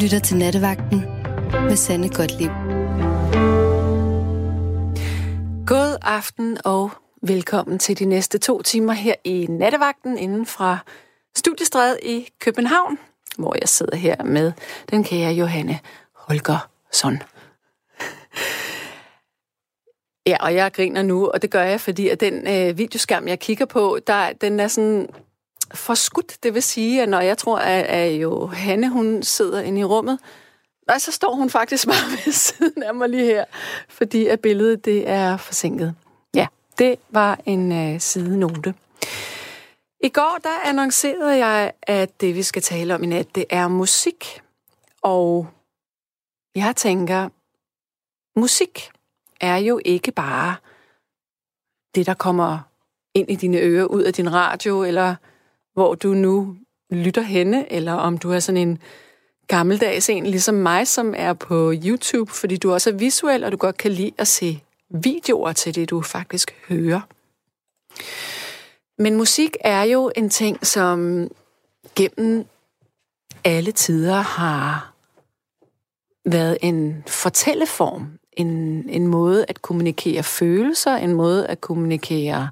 lytter til Nattevagten med Sanne Godtlib. God aften og velkommen til de næste to timer her i Nattevagten inden fra Studiestræde i København, hvor jeg sidder her med den kære Johanne Holgersson. Ja, og jeg griner nu, og det gør jeg, fordi at den øh, videoskærm, jeg kigger på, der, den er sådan forskudt. Det vil sige, at når jeg tror, at, at Johanne hun sidder inde i rummet, nej, så står hun faktisk bare ved siden af mig lige her, fordi at billedet det er forsinket. Ja, det var en øh, sidenote. I går der annoncerede jeg, at det vi skal tale om i nat, det er musik. Og jeg tænker, musik er jo ikke bare det, der kommer ind i dine ører, ud af din radio, eller hvor du nu lytter henne, eller om du er sådan en gammeldags en, ligesom mig, som er på YouTube, fordi du også er visuel, og du godt kan lide at se videoer til det, du faktisk hører. Men musik er jo en ting, som gennem alle tider har været en fortælleform, en, en måde at kommunikere følelser, en måde at kommunikere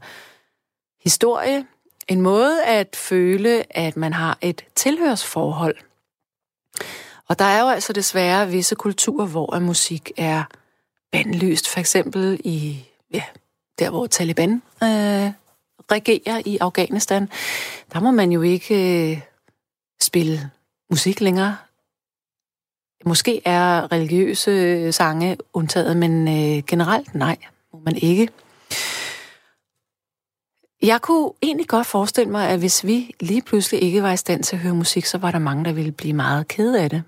historie, en måde at føle, at man har et tilhørsforhold. Og der er jo altså desværre visse kulturer, hvor musik er bandlyst. For eksempel i, ja, der hvor Taliban øh, regerer i Afghanistan, der må man jo ikke øh, spille musik længere. Måske er religiøse sange undtaget, men øh, generelt nej, må man ikke. Jeg kunne egentlig godt forestille mig, at hvis vi lige pludselig ikke var i stand til at høre musik, så var der mange, der ville blive meget kede af det.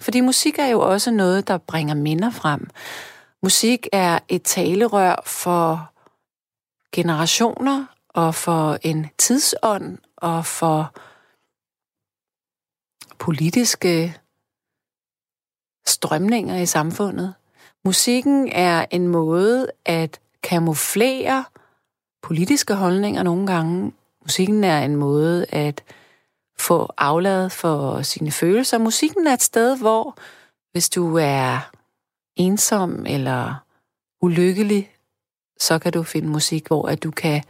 Fordi musik er jo også noget, der bringer minder frem. Musik er et talerør for generationer og for en tidsånd og for politiske strømninger i samfundet. Musikken er en måde at kamuflere politiske holdninger nogle gange. Musikken er en måde at få afladet for sine følelser. Musikken er et sted, hvor hvis du er ensom eller ulykkelig, så kan du finde musik, hvor at du kan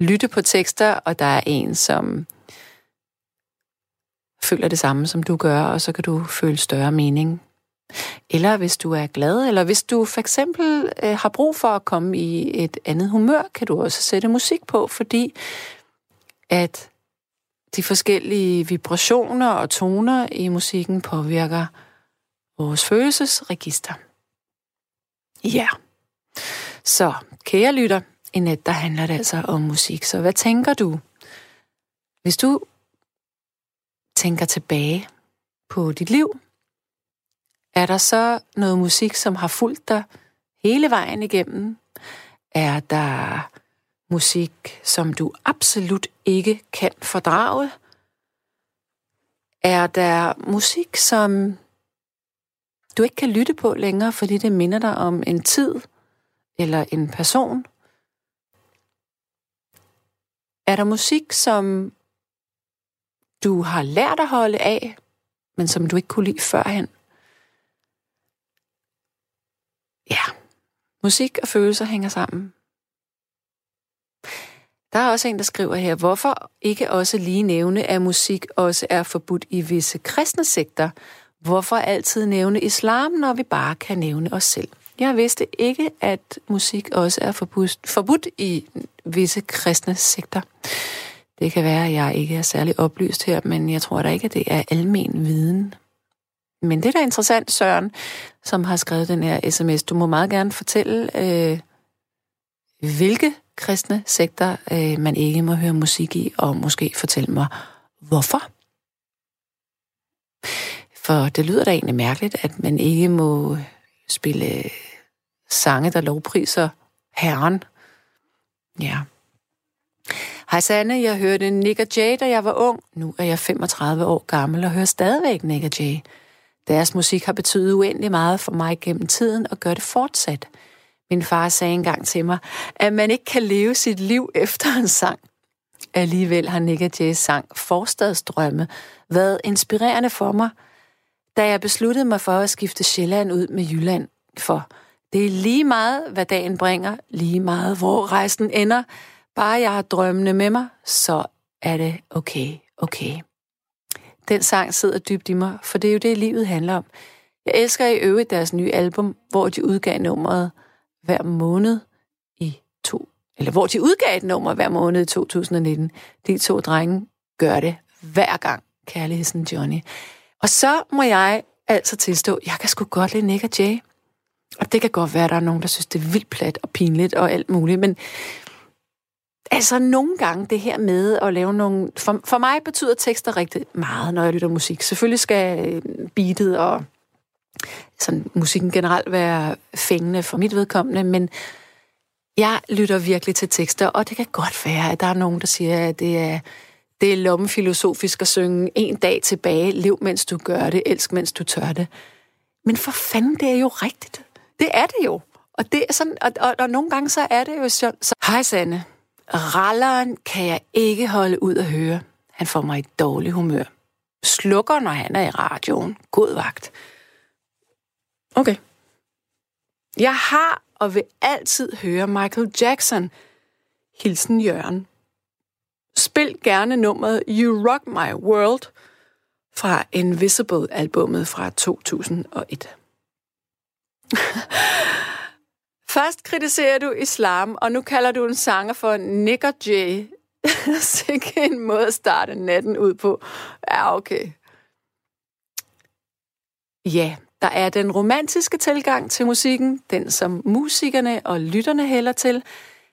lytte på tekster, og der er en, som føler det samme, som du gør, og så kan du føle større mening eller hvis du er glad, eller hvis du for eksempel øh, har brug for at komme i et andet humør, kan du også sætte musik på, fordi at de forskellige vibrationer og toner i musikken påvirker vores følelsesregister. Ja. Så, kære lytter, i net, der handler det altså om musik. Så hvad tænker du? Hvis du tænker tilbage på dit liv, er der så noget musik, som har fulgt dig hele vejen igennem? Er der musik, som du absolut ikke kan fordrage? Er der musik, som du ikke kan lytte på længere, fordi det minder dig om en tid eller en person? Er der musik, som du har lært at holde af, men som du ikke kunne lide førhen? Ja, musik og følelser hænger sammen. Der er også en, der skriver her, hvorfor ikke også lige nævne, at musik også er forbudt i visse kristne sekter? Hvorfor altid nævne islam, når vi bare kan nævne os selv? Jeg vidste ikke, at musik også er forbudt, forbudt i visse kristne sekter. Det kan være, at jeg ikke er særlig oplyst her, men jeg tror da ikke, at det er almen viden. Men det, der er interessant, Søren, som har skrevet den her sms, du må meget gerne fortælle, øh, hvilke kristne sekter øh, man ikke må høre musik i, og måske fortælle mig, hvorfor. For det lyder da egentlig mærkeligt, at man ikke må spille øh, sange, der lovpriser Herren. Ja. Hej Sanne, jeg hørte Nick og Jay, da jeg var ung. Nu er jeg 35 år gammel og hører stadigvæk Nick og Jay. Deres musik har betydet uendelig meget for mig gennem tiden og gør det fortsat. Min far sagde engang til mig, at man ikke kan leve sit liv efter en sang. Alligevel har Nick Jay's sang Forstadsdrømme været inspirerende for mig. da jeg besluttede mig for at skifte Sjælland ud med Jylland. For det er lige meget, hvad dagen bringer, lige meget, hvor rejsen ender. Bare jeg har drømmene med mig, så er det okay, okay. Den sang sidder dybt i mig, for det er jo det, livet handler om. Jeg elsker i øvrigt deres nye album, hvor de udgav nummeret hver måned i to, eller hvor de udgav et nummer hver måned i 2019. De to drenge gør det hver gang, kærligheden Johnny. Og så må jeg altså tilstå, jeg kan sgu godt lide Nick og Jay. Og det kan godt være, at der er nogen, der synes, det er vildt plat og pinligt og alt muligt, men altså nogle gange det her med at lave nogle... For, for mig betyder tekster rigtig meget, når jeg lytter musik. Selvfølgelig skal øh, beatet og sådan, musikken generelt være fængende for mit vedkommende, men jeg lytter virkelig til tekster, og det kan godt være, at der er nogen, der siger, at det er, det er lommefilosofisk at synge en dag tilbage, lev mens du gør det, elsk mens du tør det. Men for fanden, det er jo rigtigt. Det er det jo. Og, det er sådan, og, og, og nogle gange så er det jo sådan. Så, Hej Sanne, ralleren kan jeg ikke holde ud at høre. Han får mig i dårlig humør. Slukker, når han er i radioen. God vagt. Okay. Jeg har og vil altid høre Michael Jackson. Hilsen Jørgen. Spil gerne nummeret You Rock My World fra Invisible-albummet fra 2001. Først kritiserer du islam, og nu kalder du en sanger for Nick og Jay. Sikke en måde at starte natten ud på. Ja, okay. Ja, der er den romantiske tilgang til musikken, den som musikerne og lytterne hælder til,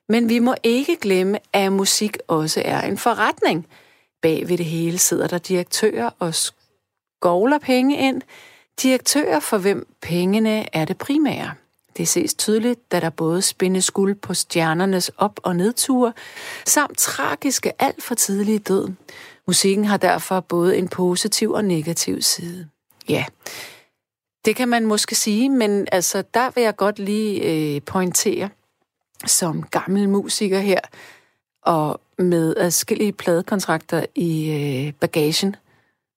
men vi må ikke glemme, at musik også er en forretning. Bag ved det hele sidder der direktører og skovler penge ind. Direktører, for hvem pengene er det primære. Det ses tydeligt, da der både spændes guld på stjernernes op- og nedture, samt tragiske alt for tidlige død. Musikken har derfor både en positiv og negativ side. Ja, det kan man måske sige, men altså, der vil jeg godt lige øh, pointere, som gammel musiker her, og med adskillige pladekontrakter i øh, bagagen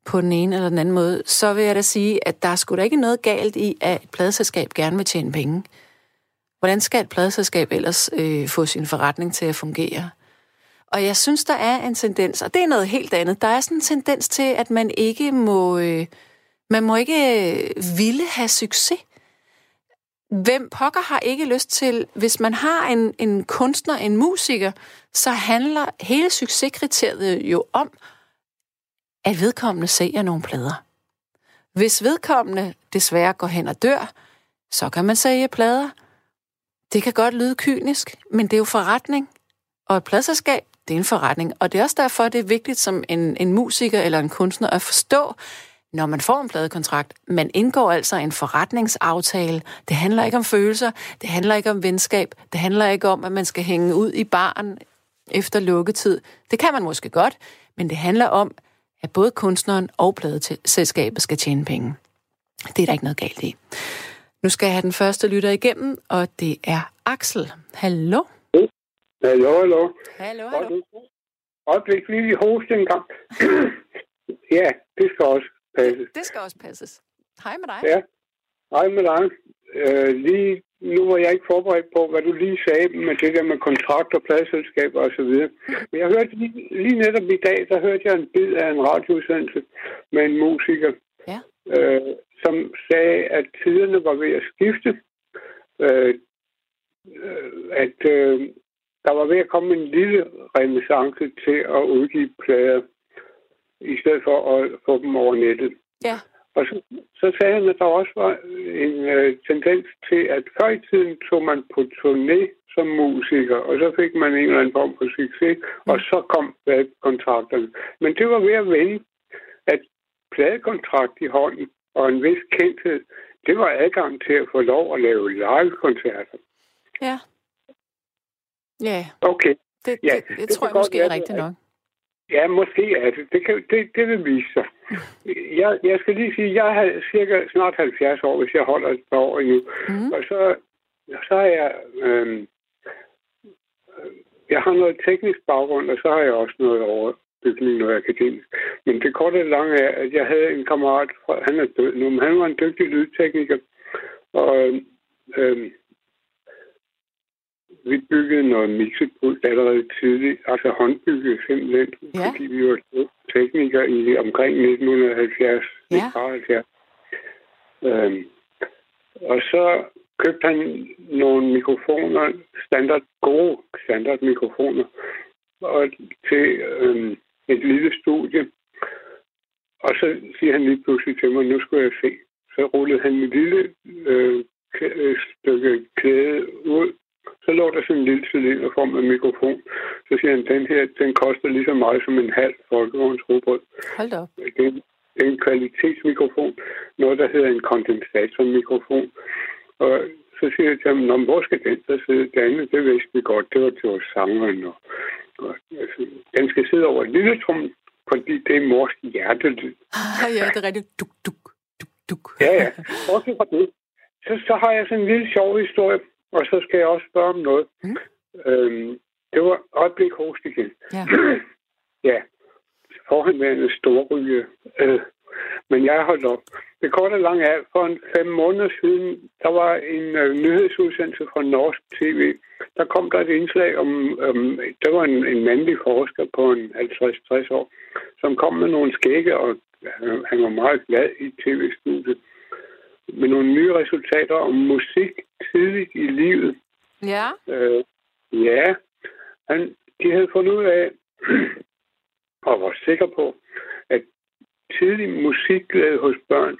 på den ene eller den anden måde, så vil jeg da sige, at der er sgu da ikke noget galt i, at et pladeselskab gerne vil tjene penge. Hvordan skal et pladeselskab ellers øh, få sin forretning til at fungere? Og jeg synes, der er en tendens, og det er noget helt andet. Der er sådan en tendens til, at man ikke må... Øh, man må ikke øh, ville have succes. Hvem pokker har ikke lyst til, hvis man har en, en kunstner, en musiker, så handler hele succeskriteriet jo om, at vedkommende sælger nogle plader. Hvis vedkommende desværre går hen og dør, så kan man sælge plader. Det kan godt lyde kynisk, men det er jo forretning. Og et pladserskab, det er en forretning. Og det er også derfor, det er vigtigt som en, en musiker eller en kunstner at forstå, når man får en pladekontrakt, man indgår altså en forretningsaftale. Det handler ikke om følelser, det handler ikke om venskab, det handler ikke om, at man skal hænge ud i baren efter lukketid. Det kan man måske godt, men det handler om, at både kunstneren og pladeselskabet skal tjene penge. Det er der ikke noget galt i. Nu skal jeg have den første lytter igennem, og det er Axel. Hallo? Hallo, hallo. Hallo, hallo. Øjeblik, lige hoste en gang. ja, det skal også passes. Det skal også passes. Hej med dig. Ja, hej med dig. Øh, lige nu var jeg ikke forberedt på, hvad du lige sagde med det der med kontrakter, pladselskaber osv. Men jeg hørte lige, lige netop i dag, der hørte jeg en bid af en radioudsendelse med en musiker, ja. øh, som sagde, at tiderne var ved at skifte. Øh, at øh, der var ved at komme en lille renaissance til at udgive plader i stedet for at få dem over nettet. Ja. Og så, så sagde han, at der også var en øh, tendens til, at før i tiden tog man på turné som musiker, og så fik man en eller anden form for succes, og så kom pladekontrakterne. Men det var ved at vende, at pladekontrakt i hånden og en vis kendthed, det var adgang til at få lov at lave live-koncerter. Ja. Ja. Okay. Det, ja, det, det, det tror jeg måske er rigtigt nok. Ja, måske er det. Det, kan, det, det vil vise sig. Jeg, jeg skal lige sige, jeg har cirka snart 70 år, hvis jeg holder et par år endnu. Mm. Og så, så er jeg... Øh, jeg har noget teknisk baggrund, og så har jeg også noget over bygning, noget akademisk. Men det korte og lange er, at jeg havde en kammerat, han er død nu, men han var en dygtig lydtekniker, og øh, vi byggede noget mixepult allerede tidligt, altså håndbygget simpelthen, ja. fordi vi var teknikere i omkring 1970. Ja. 70. Øhm, og så købte han nogle mikrofoner, standard, gode standard mikrofoner, og til øhm, et lille studie. Og så siger han lige pludselig til mig, nu skal jeg se. Så rullede han en lille øh, stykke klæde ud så lå der sådan en lille cylinderform med mikrofon. Så siger han, den her, den koster lige så meget som en halv folkevognsrobrød. Hold da op. Det er, en kvalitetsmikrofon. Noget, der hedder en kondensatormikrofon. Og så siger jeg til ham, hvor skal den så sidde? Det andet, det vidste vi godt. Det var til vores sangeren. Og, og, altså, den skal sidde over et lille trum, fordi det er mors hjertelyd. Ah, ja, det er rigtigt. Duk, duk, duk, duk. Ja, ja. Også fra det. Så, så har jeg sådan en lille sjov historie. Og så skal jeg også spørge om noget. Mm. Øhm, det var øjeblik host igen. Ja. ja. Forhenværende storryge. Øh, men jeg har holdt op. Det korte og lange er, for en fem måneder siden, der var en øh, nyhedsudsendelse fra Norsk TV. Der kom der et indslag om, øh, der var en, en mandlig forsker på en 50-60 år, som kom med nogle skægge, og øh, han var meget glad i tv-studiet med nogle nye resultater om musik tidligt i livet. Ja. Øh, ja. Han, de havde fundet ud af, og var sikker på, at tidlig musikglæde hos børn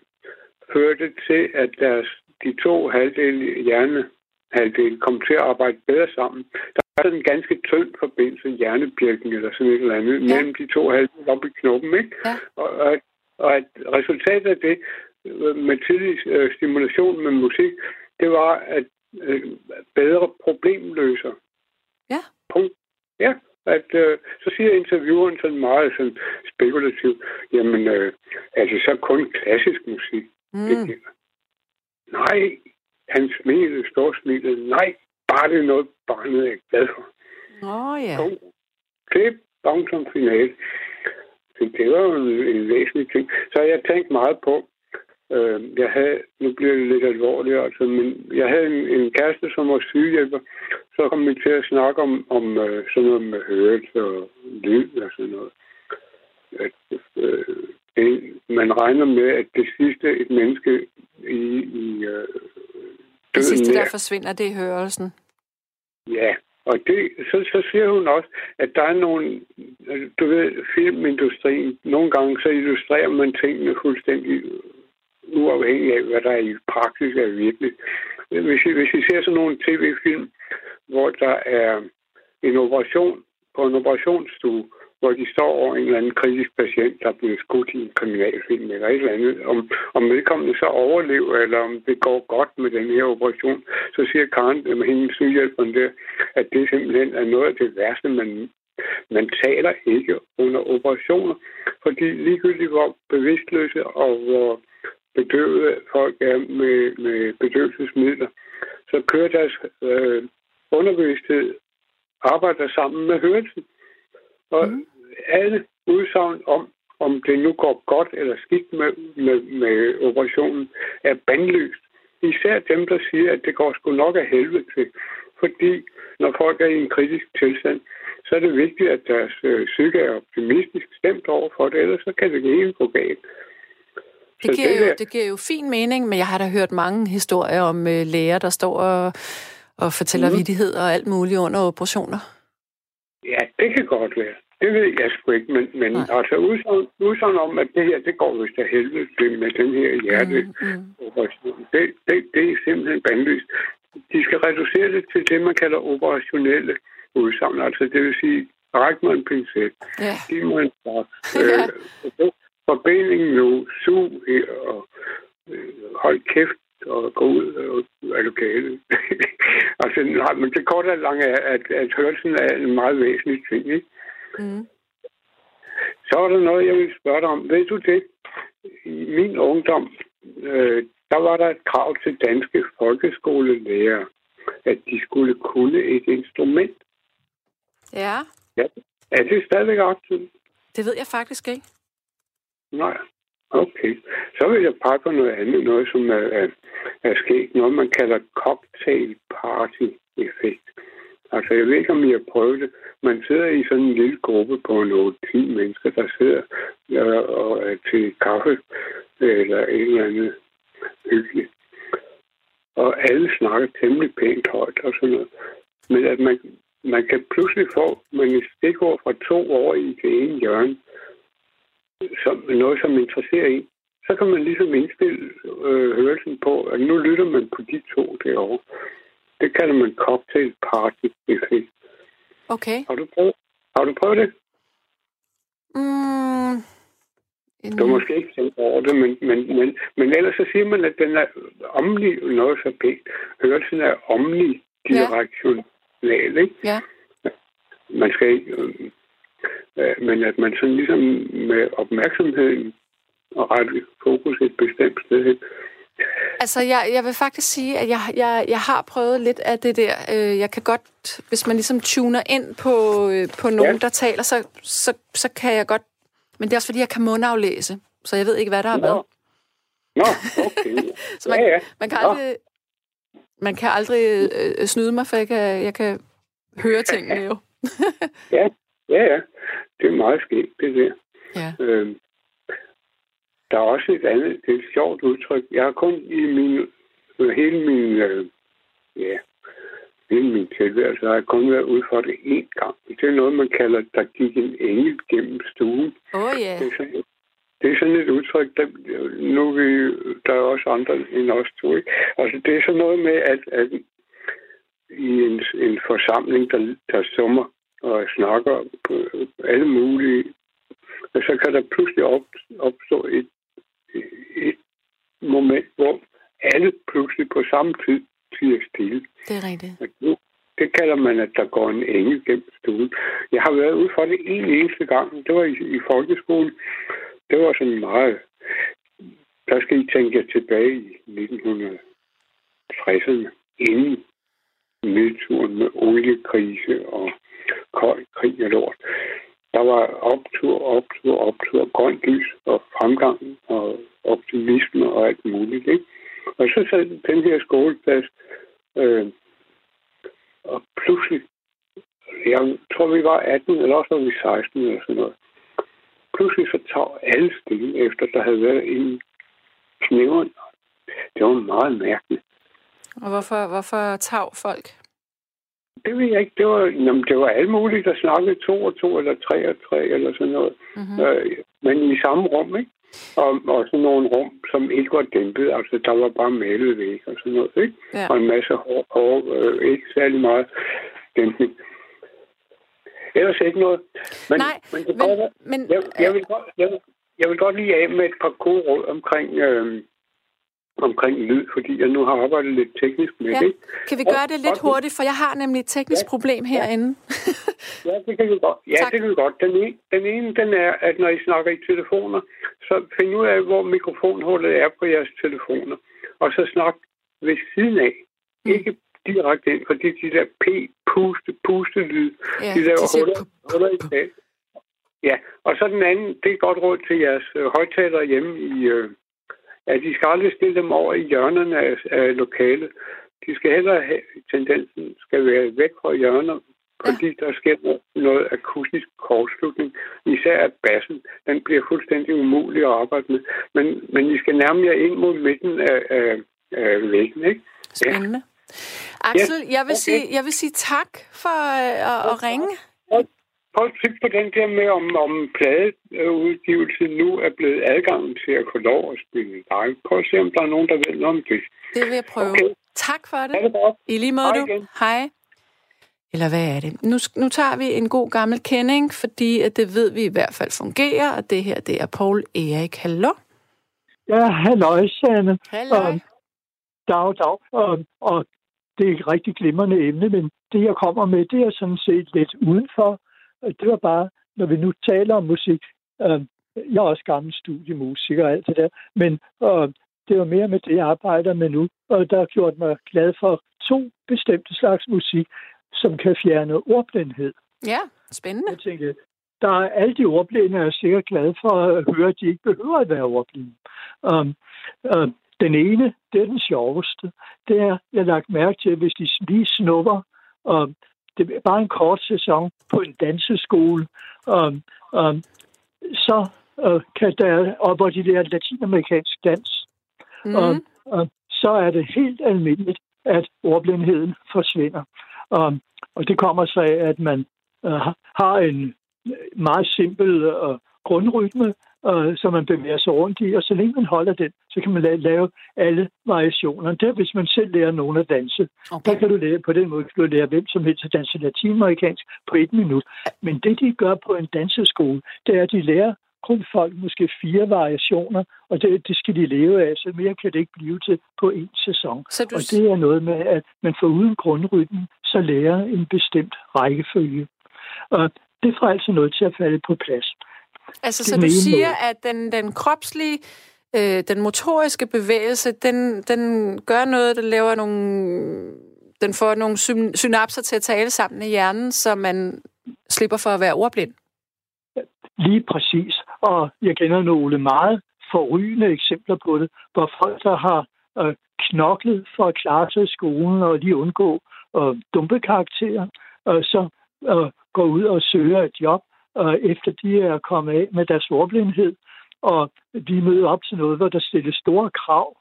førte til, at deres, de to halvdele hjerne halvdel kom til at arbejde bedre sammen. Der er sådan en ganske tynd forbindelse, hjernebjælken eller sådan et eller andet, ja. mellem de to halvdele op i knoppen, ikke? Ja. Og, og, og at resultatet af det med tidlig øh, stimulation med musik, det var at øh, bedre problemløser. Ja. Punkt. Ja, at øh, så siger intervieweren sådan meget sådan spekulativt, jamen øh, er det så kun klassisk musik? Mm. Det, nej, han smilede, smilede. Nej, bare det er noget, barnet er glad for. Oh, ja. Punkt. Klip, som finale. Så det var jo en, en væsentlig ting. Så jeg tænkt meget på, Øh, jeg havde, nu bliver det lidt alvorligt, altså, men jeg havde en, en kæreste, som var sygehjælper. Så kom vi til at snakke om, om øh, sådan noget med hørelse og lyd og sådan noget. At, øh, det, man regner med, at det sidste et menneske i, i øh, Det sidste, der forsvinder, det er hørelsen. Ja, og det, så, så siger hun også, at der er nogle, du ved, filmindustrien, nogle gange så illustrerer man tingene fuldstændig uafhængig af, hvad der i praksis er virkelig. Hvis I, hvis I ser sådan nogle tv-film, hvor der er en operation på en operationsstue, hvor de står over en eller anden kritisk patient, der er blevet skudt i en kriminalfilm eller et eller andet, om, om vedkommende så overlever, eller om det går godt med den her operation, så siger Karen med hendes sygehjælperen der, at det simpelthen er noget af det værste, man, man taler ikke under operationer, fordi ligegyldigt hvor bevidstløse og hvor bedøve folk er med, med bedøvelsesmidler, så kører deres øh, underbevidsthed arbejder sammen med hørelsen. Og mm. alle udsagn om, om det nu går godt eller skidt med, med, med operationen, er bandlyst. Især dem, der siger, at det går sgu nok af helvede til. Fordi når folk er i en kritisk tilstand, så er det vigtigt, at deres øh, psyke er optimistisk stemt over for det, ellers så kan det hele gå galt. Det giver, det, jo, det giver jo fin mening, men jeg har da hørt mange historier om øh, læger, der står og, og fortæller mm. vidighed og alt muligt under operationer. Ja, det kan godt være. Det ved jeg sgu ikke, men, men altså udsagn, om, at det her, det går vist af helvede med den her hjerteoperation. Mm, mm. Det, det, det er simpelthen bandlyst. De skal reducere det til det, man kalder operationelle udsagn. Altså det vil sige, ræk mig en pincet, ja. giv mig en straks. Øh, forbinding nu, sug og øh, hold kæft og gå ud af lokalet. altså, nej, men det korte og lange er, at, at hørelsen er en meget væsentlig ting. Ikke? Mm. Så er der noget, jeg vil spørge dig om. Ved du det? I min ungdom, øh, der var der et krav til danske folkeskolelærer, at de skulle kunne et instrument. Ja. ja. Er det stadigvæk aktivt? Det ved jeg faktisk ikke. Nej. Okay. Så vil jeg pege på noget andet, noget som er, er, er sket, noget man kalder cocktail party effekt. Altså, jeg ved ikke, om I har prøvet det. Man sidder i sådan en lille gruppe på nogle 10 mennesker, der sidder øh, og er til kaffe eller et eller andet hyggeligt. Og alle snakker temmelig pænt højt og sådan noget. Men at man, man kan pludselig få man et stikord fra to år i det ene hjørne, som noget, som interesserer en, så kan man ligesom indstille øh, hørelsen på, at nu lytter man på de to derovre. Det kalder man cocktail party effekt. Okay. Har du prøvet, har du prøvet det? Mm, Du har måske ikke tænkt over det, men, men, men, men ellers så siger man, at den er omni, noget så pænt. Hørelsen er omnidirektional, ikke? Ja. Man skal ikke... Øh, men at man sådan ligesom med opmærksomheden og rette fokus et bestemt sted hen. Altså, jeg, jeg vil faktisk sige, at jeg, jeg, jeg har prøvet lidt af det der. Øh, Jeg kan godt, hvis man ligesom tuner ind på, øh, på nogen, Ja. der taler, så, så, så kan jeg godt... Men det er også, fordi jeg kan mundaflæse, så jeg ved ikke, hvad der har Nå. været. Nå, okay. Så man, ja, ja. man kan Nå. aldrig, man kan aldrig øh, snyde mig, for jeg kan, jeg kan høre tingene jo. Ja, ja, ja. Det er meget skægt, det der. Ja. Øhm, der er også et andet, det er et sjovt udtryk. Jeg har kun i min, hele min, øh, ja, hele min tilværelse, har jeg kun været ude for det én gang. Det er noget, man kalder, der gik en engel gennem stuen. Oh, ja. Det er sådan, det er sådan et udtryk, der, nu er vi, der er også andre end os to. Ikke? Altså, det er sådan noget med, at, at i en, en forsamling, der, der summer og snakker på alle mulige, og så kan der pludselig op, opstå et, et moment, hvor alle pludselig på samme tid tiger stille. Det er rigtigt. Nu, det kalder man, at der går en engel gennem stuen. Jeg har været ude for det en eneste gang. Det var i, i folkeskolen. Det var sådan meget... Der skal I tænke jer tilbage i 1960'erne, inden nedturen med oliekrise og kold krig og lort. Der var optur, optur, optur, grønt lys og fremgang og optimisme og alt muligt. Ikke? Og så sad den her skoleplads øh, og pludselig, jeg tror, vi var 18, eller også var vi 16 eller sådan noget. Pludselig så tog alle stille, efter der havde været en knævren. Det var meget mærkeligt. Og hvorfor, hvorfor tav folk? Det ved jeg ikke. Det var, jamen, det var alle mulige, der snakkede to og to, eller tre og tre, eller sådan noget. Mm-hmm. Øh, men i samme rum, ikke? Og, og sådan nogle rum, som ikke var dæmpet. Altså, der var bare malet væk og sådan noget, ikke? Ja. Og en masse hår, hår øh, ikke særlig meget dæmpning. Ellers ikke noget. Men, Nej, men, det men, men jeg, jeg, vil godt, jeg, jeg vil godt lige af med et par gode råd omkring, øh, omkring lyd, fordi jeg nu har arbejdet lidt teknisk med Ja. det. kan vi gøre det lidt Og- hurtigt, for jeg har nemlig et teknisk Ja. problem herinde. Ja, det kan vi godt. Ja, Tak. det kan vi godt. Den ene, den ene, den er, at når I snakker i telefoner, så find ud af, hvor mikrofonhullet er på jeres telefoner. Og så snak ved siden af. Mm. Ikke direkte ind, fordi de der p-puste, puste-lyd, Ja, de der de huller, huller i dag. Ja, og så den anden, det er et godt råd til jeres øh, højtalere hjemme i, øh, at de skal aldrig stille dem over i hjørnerne af, af lokalet. De skal hellere have, tendensen skal være væk fra hjørner, fordi der sker noget- akustisk kortslutning. Især at bassen, den bliver fuldstændig umulig at arbejde med. Men, men I skal nærme jer ind mod midten af, af, af væggen, ikke? Spændende. Axel, jeg vil, okay. sige, jeg vil sige tak for øh, at, at ringe. Prøv at kigge på den der med, om, om pladeudgivelsen nu er blevet adgangen til at få lov at spille live. Prøv at se, om der er nogen, der ved noget om det. Det vil jeg prøve. Okay. Tak for det. Det. I lige måde, Hej du. igen. Hej. Eller hvad er det? Nu, nu tager vi en god gammel kending, fordi at det ved vi i hvert fald fungerer, og det her, det er Paul Erik. Hallo? Ja, halløj, Sanne. Hallo. Um, dag, dag. Um, og det er et rigtig glimrende emne, men det, jeg kommer med, det er sådan set lidt udenfor. Og Det var bare, når vi nu taler om musik. Um, jeg er også gammel studiemusiker og alt det der, men um, det var mere med det, jeg arbejder med nu. Og der har gjort mig glad for to bestemte slags musik, som kan fjerne ordblindhed. Ja, spændende. Jeg tænkte, der er alle de ordblinde er sikkert glade for at høre, at de ikke behøver at være ordblinde. Um, uh, den ene, det er den sjoveste. Det er, jeg har lagt mærke til, hvis de lige snupper, og det er bare en kort sæson på en danseskole, um, um, så uh, kan der, og hvor de der latinamerikansk dans, mm. og, og så er det helt almindeligt, at ordblindheden forsvinder. Um, og det kommer sig af, at man uh, har en meget simpel uh, grundrytme, uh, som man bevæger sig rundt i, og så længe man holder den, så kan man lave, lave alle variationer. Det er, hvis man selv lærer nogen at danse. Okay. Der kan du lære, på den måde kan du lære hvem som helst at danse latinamerikansk på et minut. Men det, de gør på en danseskole, det er, at de lærer kun folk måske fire variationer, og det, det skal de leve af, så mere kan det ikke blive til på en sæson. Så du... Og det er noget med, at man får uden grundrytmen, så lærer en bestemt rækkefølge. Og det får altså noget til at falde på plads. Altså, så du siger, måde. at den, den kropslige, øh, den motoriske bevægelse, den, den gør noget, der laver nogle... Den får nogle synapser til at tale sammen i hjernen, så man slipper for at være ordblind. Lige præcis. Og jeg kender nogle meget forrygende eksempler på det, hvor folk, der har øh, knoklet for at klare sig i skolen og lige undgå øh, dumpe karakterer, øh, så øh, går ud og søger et job, øh, efter de er kommet af med deres ordblindhed, og de møder op til noget, hvor der stilles store krav,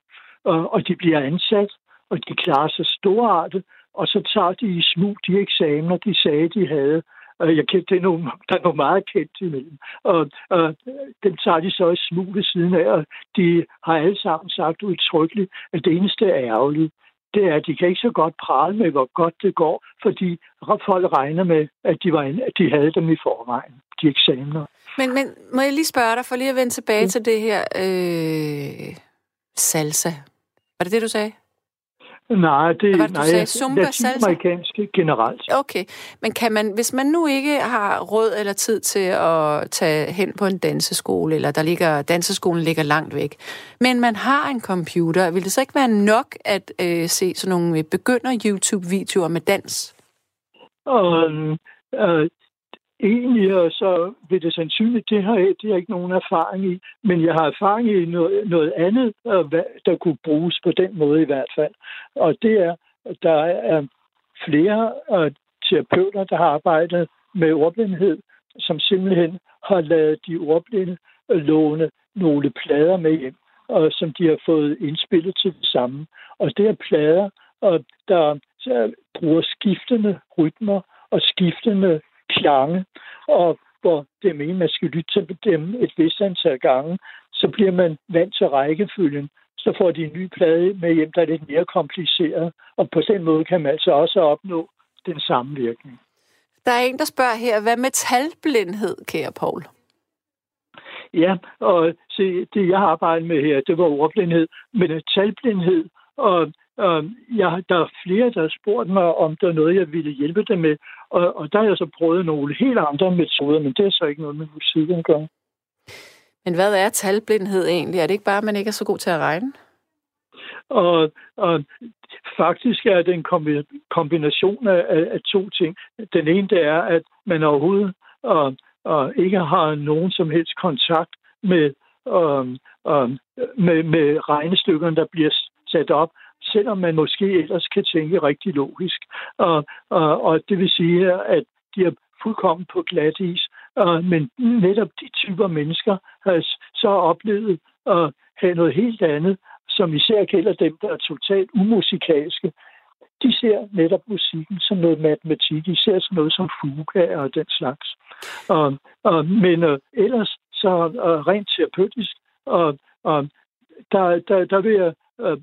øh, og de bliver ansat, og de klarer sig storartet, og så tager de i smug de eksamener, de sagde, de havde, jeg kendte, det er nogle, der er nogle meget kendt imellem. Og, og dem tager de så i smug ved siden af, og de har alle sammen sagt udtrykkeligt, at det eneste er ærgerligt, det er, at de kan ikke så godt prale med, hvor godt det går, fordi folk regner med, at de, var, at de havde dem i forvejen, de eksamener. Men, men må jeg lige spørge dig, for lige at vende tilbage ja. til det her øh, salsa. Var det det, du sagde? Nej, det er nej, Zumba, latinamerikanske generelt. Okay, men kan man, hvis man nu ikke har råd eller tid til at tage hen på en danseskole, eller der ligger, danseskolen ligger langt væk, men man har en computer, vil det så ikke være nok at øh, se sådan nogle begynder YouTube-videoer med dans? Og, øh, egentlig, og så vil det sandsynligt, det har, jeg, det har jeg ikke nogen erfaring i, men jeg har erfaring i noget, noget andet, der kunne bruges på den måde i hvert fald. Og det er, at der er flere uh, terapeuter, der har arbejdet med ordblindhed, som simpelthen har lavet de ordblinde øh, låne nogle plader med hjem, og som de har fået indspillet til det samme. Og det er plader, og der bruger skiftende rytmer og skiftende klange, og hvor det er meningen, man skal lytte til dem et vist antal gange, så bliver man vant til rækkefølgen. Så får de en ny plade med hjem, der er lidt mere kompliceret, og på den måde kan man altså også opnå den samme virkning. Der er en, der spørger her, hvad med talblindhed, kære Paul? Ja, og se, det jeg har arbejdet med her, det var ordblindhed, men talblindhed og Øh, jeg, der er flere, der har spurgt mig, om der er noget, jeg ville hjælpe dem med. Og, og der har jeg så prøvet nogle helt andre metoder, men det er så ikke noget med musikken at gøre. Men hvad er talblindhed egentlig? Er det ikke bare, at man ikke er så god til at regne? Og, og faktisk er det en kombination af, af to ting. Den ene det er, at man overhovedet og, og ikke har nogen som helst kontakt med, um, um, med, med regnestykkerne, der bliver sat op selvom man måske ellers kan tænke rigtig logisk. Og, og, og det vil sige, at de er fuldkommen på glat is. Men netop de typer mennesker har så oplevet at have noget helt andet, som især gælder dem, der er totalt umusikalske. De ser netop musikken som noget matematik, de ser som noget som fuga og den slags. Og, og, men uh, ellers så uh, rent terapeutisk, og, og der, der, der vil jeg øh,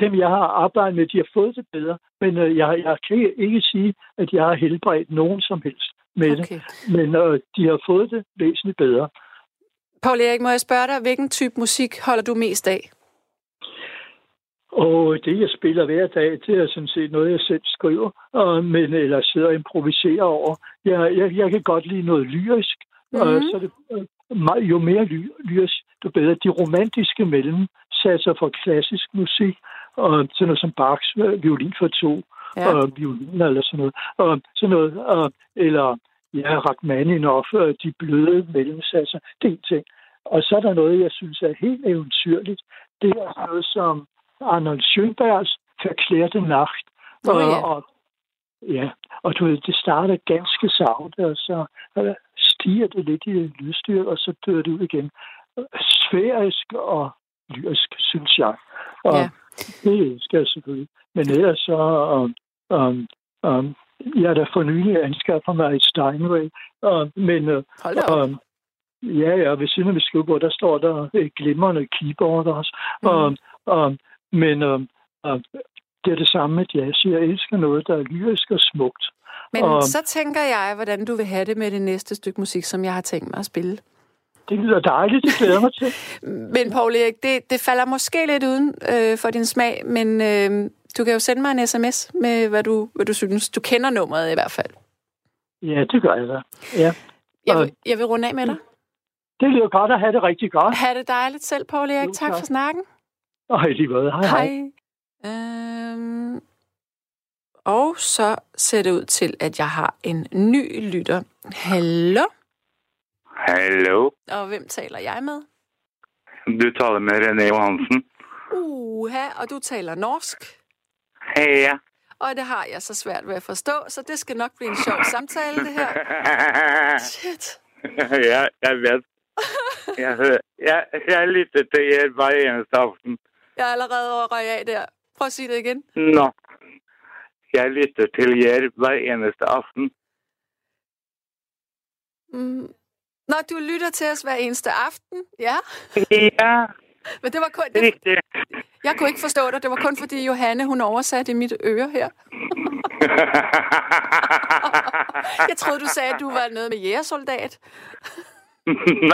dem, jeg har arbejdet med, de har fået det bedre, men øh, jeg, jeg kan ikke sige, at jeg har helbredt nogen som helst med okay. det, men øh, de har fået det væsentligt bedre. Paul Erik, må jeg spørge dig, hvilken type musik holder du mest af? Og det, jeg spiller hver dag, det er sådan set noget, jeg selv skriver, og, men, eller sidder og improviserer over. Jeg, jeg, jeg kan godt lide noget lyrisk, mm-hmm. og så er det, øh, jo mere ly, lyrisk, jo bedre. De romantiske mellem satser for klassisk musik, og sådan noget som Bachs violin for to, ja. og violin eller sådan noget, og sådan noget, og, eller ja, Rachmaninoff, øh, de bløde mellemsatser, det er en ting. Og så er der noget, jeg synes er helt eventyrligt. Det er noget som Arnold Schönbergs Verklærte Nacht. Oh, ja. og, ja, og du ved, det starter ganske savt, og så øh, stiger det lidt i lydstyr, og så dør det ud igen. Sfærisk og lyrisk, synes jeg. Og Ja. det elsker jeg selvfølgelig. Men ellers så... Um, um, um, jeg da for nylig anskaffet mig et Steinway, um, men uh, Hold um, ja, ja, ved siden af mit skrivebord, der står der et glimrende keyboard også. Mhm. Um, um, men um, um, det er det samme med jazz. Jeg elsker noget, der er lyrisk og smukt. Men og- så tænker jeg, hvordan du vil have det med det næste stykke musik, som jeg har tænkt mig at spille. Det lyder dejligt, det glæder mig til. Men Paul Erik, det, det falder måske lidt uden øh, for din smag, men øh, du kan jo sende mig en sms med, hvad du, hvad du synes. Du kender nummeret i hvert fald. Ja, det gør jeg da. Ja. Jeg, vil, jeg vil runde af med dig. Det lyder godt at have det rigtig godt. Ha' det dejligt selv, Paul Erik. Jo, Tak tak. for snakken. Og i lige måde. Hej, hej. Hej. Øhm, og så ser det ud til, at jeg har en ny lytter. Hallo? Hallo, Og hvem taler jeg med? du taler med René Johansen. Uha, og du taler norsk. Heia. Og det har jeg så svært ved at forstå, så det skal nok blive en sjov samtale, det her. Shit. ja, jeg vet. Jeg, jeg, jeg lytter til jer hver eneste aften. Jeg er allerede over røg af der. Prøv at sige det igen. Nå. Jeg lytter til jer hver eneste aften. Mm. Nå, du lytter til os hver eneste aften. Ja, Ja, men det var kun... Det, riktigt. jeg kunne ikke forstå dig. Det var kun fordi Johanne, hun oversatte i mit øre her. Jeg troede, du sagde, at du var noget med jægersoldat.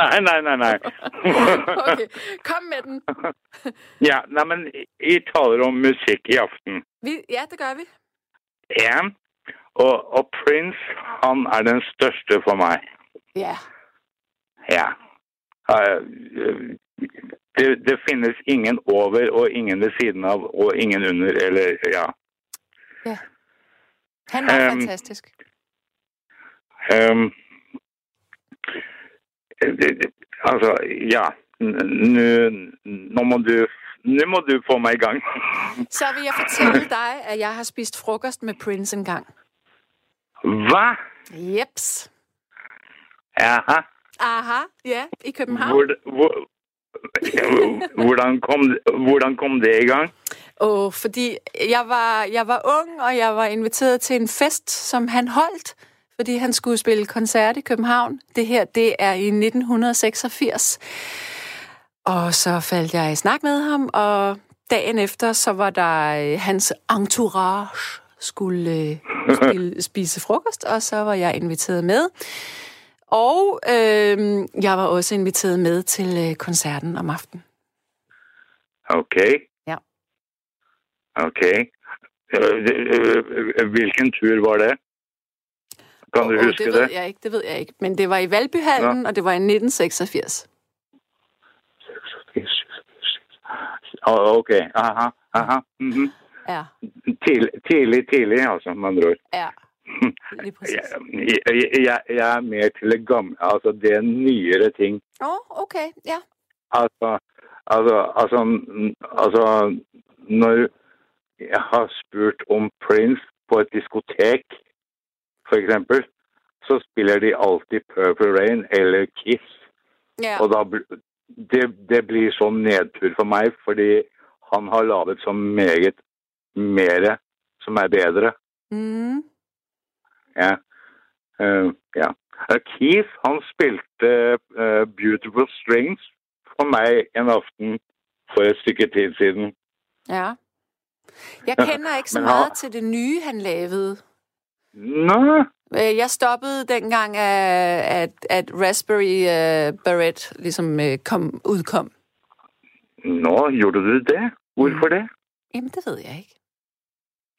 nej, nej, nej, nej. Okay, kom med den. ja, nej, men I taler om musik i aften. Vi, ja, det gør vi. Ja, og, og Prince, han er den største for mig. Ja. Ja. Eh, Det, det finnes ingen over og ingen ved siden av og ingen under, eller ja. Han var fantastisk. Ehm, det, det, altså, ja. Nå må du Nå må du få meg i gang. Så vil jeg fortælle dig, at jeg har spist frokost med Prince en gang. Hva? Jeps. Jaha. Aha, ja, i København. Hvor, hvor, hvordan, kom, hvordan kom det i gang? Og fordi jeg var, jeg var ung, og jeg var inviteret til en fest, som han holdt, fordi han skulle spille koncert i København. Det her, det er i 1986. Og så faldt jeg i snak med ham, og dagen efter, så var der øh, hans entourage skulle øh, spille, spise frokost, og så var jeg inviteret med. Og øh, jeg var også inviteret med til øh, koncerten om aftenen. Okay. Ja. Okay. Eh, Hvilken tur var det? Kan du Og huske det det? ved jeg ikke, det ved jeg ikke. Men det var i Valbyhallen, og det var i 1986. Ah, ok. Aha. Aha. Mhm. Ja, Tidlig, tidlig, tidlig, altså, med andre ord. ja. Præcis. Jeg, jeg, er mer til det gamle, altså det er nyere ting. Åh, oh, okay, ja. Altså, altså, altså, altså, når jeg har spurt om Prince på et diskotek, for eksempel, så spiller de alltid Purple Rain eller Kiss. Ja, Og da, det, det blir sånn nedtur for meg, fordi han har laget så meget mere som er bedre. mm, Ja. Eh, ja. Eh, Keith, han spilte eh, Beautiful Strings for meg en aften for et stykke tid siden. ja. Jeg kender ikke så har- meget til det nye, han lavede. Nå, Jeg stoppede dengang, at, at, at Raspberry uh, Beret ligesom uh, kom, udkom. nå gjorde du det? Hvorfor det? Jamen, det ved jeg ikke.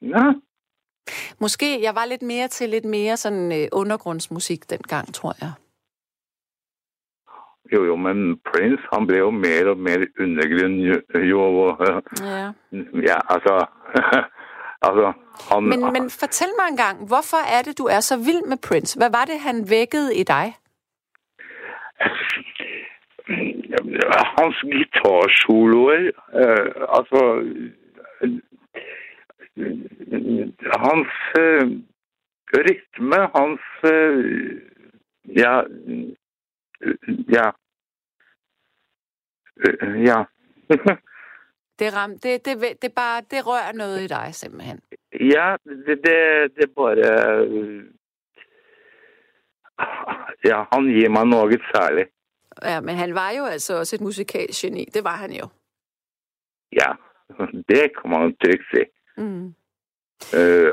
Nå, Måske jeg var lidt mere til lidt mere sådan uh, undergrundsmusik dengang, tror jeg. jo, jo, men Prince, han ble jo mer og mer undergrunn jo, jo eh, Ja. Ja, altså Altså, han, Men, men fortæl mig engang, hvorfor er det, du er så vild med Prince? Hvad var det, han vækkede i dig? hans gitarsoloer eh, Altså Hans eh, rytme, hans eh, Ja Ja. Eh, Ja. Det, ram, det, det, det, bare, det rører noget i dig, simpelthen. ja, det, det, det bare Ja, han gir meg noe særlig. Ja, men han var jo altså også et musikalgeni. Det var han jo. Ja, det kan man trygt si. Mm. Eh,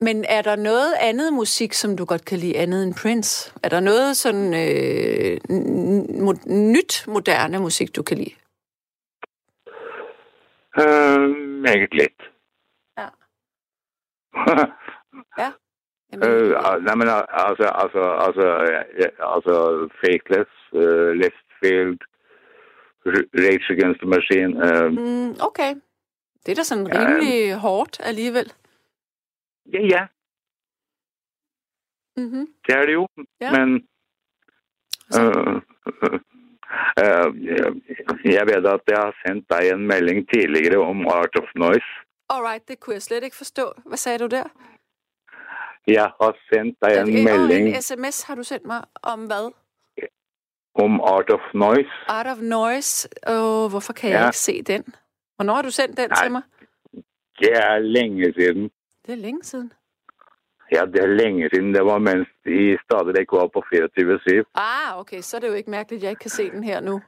Men er der noget andet musik, som du godt kan lide, andet end Prince? Er der noget sådan øh, mo- nyt, moderne musik, du kan lide? eh, meget litt. Ja. Jamen, Eh, al- nei, men al- altså, altså, altså, eh, altså Fakeless, uh, Leftfield, R- Rage Against the Machine. eh, mm, okay. Det er da sådan Ja, rimelig hårdt alligevel. ja, ja, Mm-hmm. det er det jo. Ja. Men eh, eh, jeg vet at jeg har sendt deg en melding tidligere om Art of Noise. Alright, det kunne jeg slet ikke forstå. Hvad sagde du der? Jeg har sendt Er en det, åh, melding en sms har du sendt mig om hvad? om Art of Noise. Art of Noise. Åh, hvorfor kan jeg Ja. ikke se den? Hvornår har du sendt den Nej. til mig? Det er lenge siden. Det er længe siden. Ja, det er lenge siden. Det var mens I stadig ikke var på 24-7. Ah, okay, så er det jo ikke mærkeligt, at jeg ikke kan se den her nu.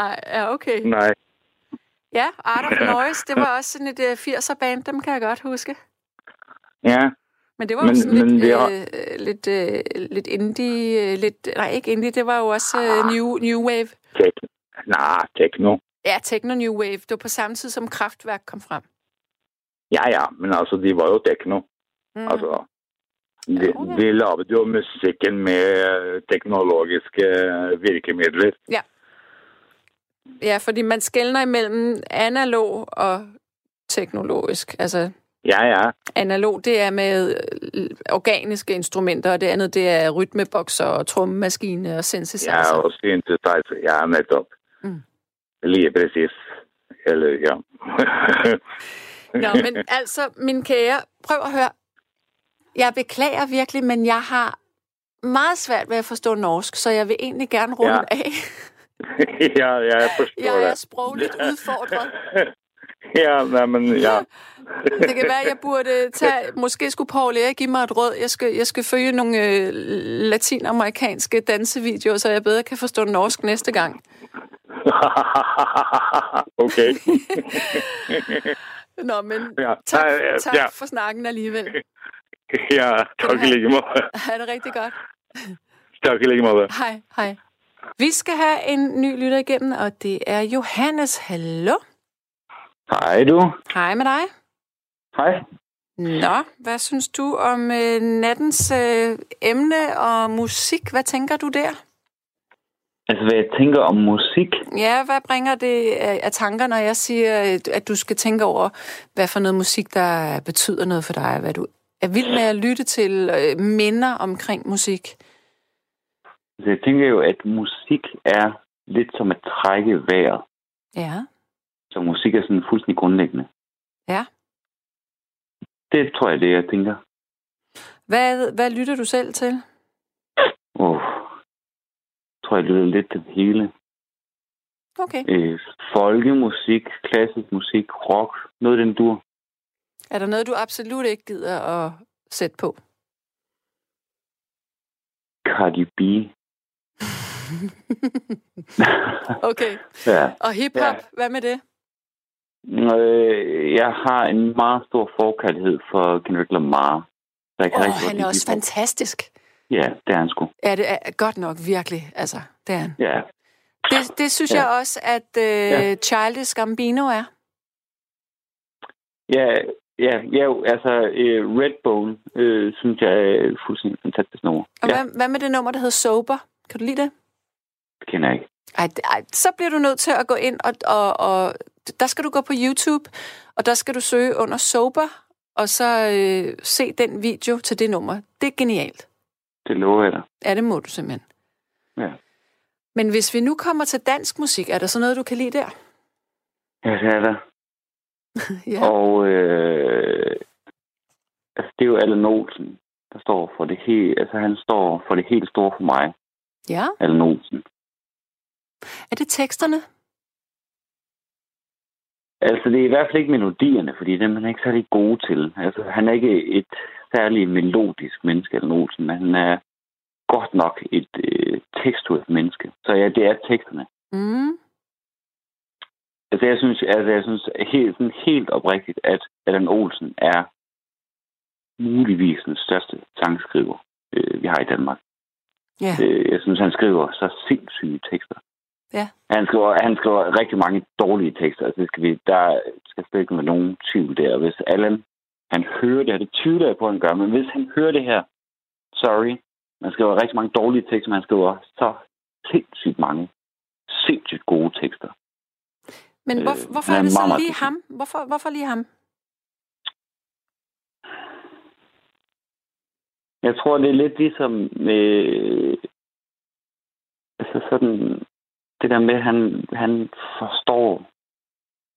Nej, ja, okay. Nej. Ja, Art of Noise, det var også sådan et uh, 80'er-band, dem kan jeg godt huske. Ja. Men det var Men- jo sådan men lidt, har- øh, lidt, øh, lidt indie, øh, lidt, nej ikke indie, det var jo også øh, new, new Wave. Tek Nej, techno. Ja, techno new wave. Det var på samme tid, som Kraftværk kom frem. Ja, ja, men altså, de var jo techno. Mm. Altså, de, Ja, okay. de lavede jo musikken med øh, teknologiske øh, virkemidler. Ja, fordi man skældner imellem analog og teknologisk. Altså, Ja, ja. analog, det er med øh, organiske instrumenter, og det andet, det er rytmebokser og trommemaskine og synthesizer. Ja, og synthesizer. Ja, netop. Mm. Lige præcis. Eller, ja. Nå, men altså, min kære, prøv at høre. Jeg beklager virkelig, men jeg har meget svært ved at forstå norsk, så jeg vil egentlig gerne runde Ja. af. ja, ja, jeg forstår Jeg er sprogligt udfordret. ja, nej, men ja. Det kan være, at jeg burde tage... Måske skulle Paul Erik give mig et råd. Jeg skal, jeg skal følge nogle øh, latinamerikanske dansevideoer, så jeg bedre kan forstå norsk næste gang. okay. Nå, men Ja. tak, tak ja. for snakken alligevel. Ja, tak i lige måde. Ha' det rigtig godt. Tak i lige måde. Hej, hej. Vi skal have en ny lytter igennem, og det er Johannes. Hallo. Hej du. Hej med dig. Hej. Nå, hvad synes du om øh, nattens øh, emne og musik? Hvad tænker du der? Altså, hvad jeg tænker om musik? Ja, hvad bringer det af, af tanker, når jeg siger, at- at du skal tænke over, hvad for noget musik, der betyder noget for dig? Hvad du er vild med at lytte til, øh, minder omkring musik? Altså, jeg tænker jo, at musik er lidt som at trække vejret. Ja. Så musik er sådan fuldstændig grundlæggende. Ja. Det tror jeg, det jeg tænker. Hvad, hvad lytter du selv til? Åh. Jeg tror, jeg lytter lidt til det hele. Okay. Øh, folkemusik, klassisk musik, rock, noget den dur. Er der noget, du absolut ikke gider at sætte på? Cardi B. okay. ja. Og hiphop, ja. hvad med det? Øh, jeg har en meget stor forkærlighed for Kendrick Lamar. Så jeg kan godt han er også fantastisk. Ja, det er han sgu. Ja, det er godt nok, virkelig. Altså, det er han. Ja, Det, det synes Ja. jeg også, at øh, Ja. Childish Gambino er. Ja, ja, ja altså øh, Redbone øh, synes jeg er fuldstændig fantastisk nummer. Og ja. hvad, hvad med det nummer, der hedder Sober? Kan du lide det? det kender jeg ikke. Ej, ej, så bliver du nødt til at gå ind, og, og, og der skal du gå på YouTube, og der skal du søge under Sober, og så øh, se den video til det nummer. Det er genialt. Det lover jeg dig. Ja, det må du simpelthen. Ja. Men hvis vi nu kommer til dansk musik, er der så noget, du kan lide der? Ja, det er der. ja. Og øh, altså, det er jo Allan Olsen, der står for det helt, altså han står for det helt store for mig, ja. Allan Olsen. Er det teksterne? Altså, det er i hvert fald ikke melodierne, fordi dem er han ikke særlig gode til. Altså, han er ikke et særligt melodisk menneske, Allan Olsen, men han er godt nok et øh, tekstuelt menneske. Så ja, det er teksterne. Mm. Altså, jeg synes, altså, jeg synes helt, sådan helt oprigtigt, at Allan Olsen er muligvis den største sangskriver, øh, vi har i Danmark. Ja. Øh, jeg synes, han skriver så sindssyge tekster. Ja. Han skriver, han skriver rigtig mange dårlige tekster. Altså, det skal vi, der skal slet ikke være nogen tvivl der. Hvis Allan, han hører det her, det tvivler jeg på, at han gør, men hvis han hører det her, sorry, man skriver rigtig mange dårlige tekster, men han skriver så sindssygt mange sindssygt gode tekster. Men hvor, Øh, hvorfor er det så lige ham? Hvorfor, hvorfor lige ham? Jeg tror, det er lidt ligesom med... Altså sådan... Det der med, at han, han forstår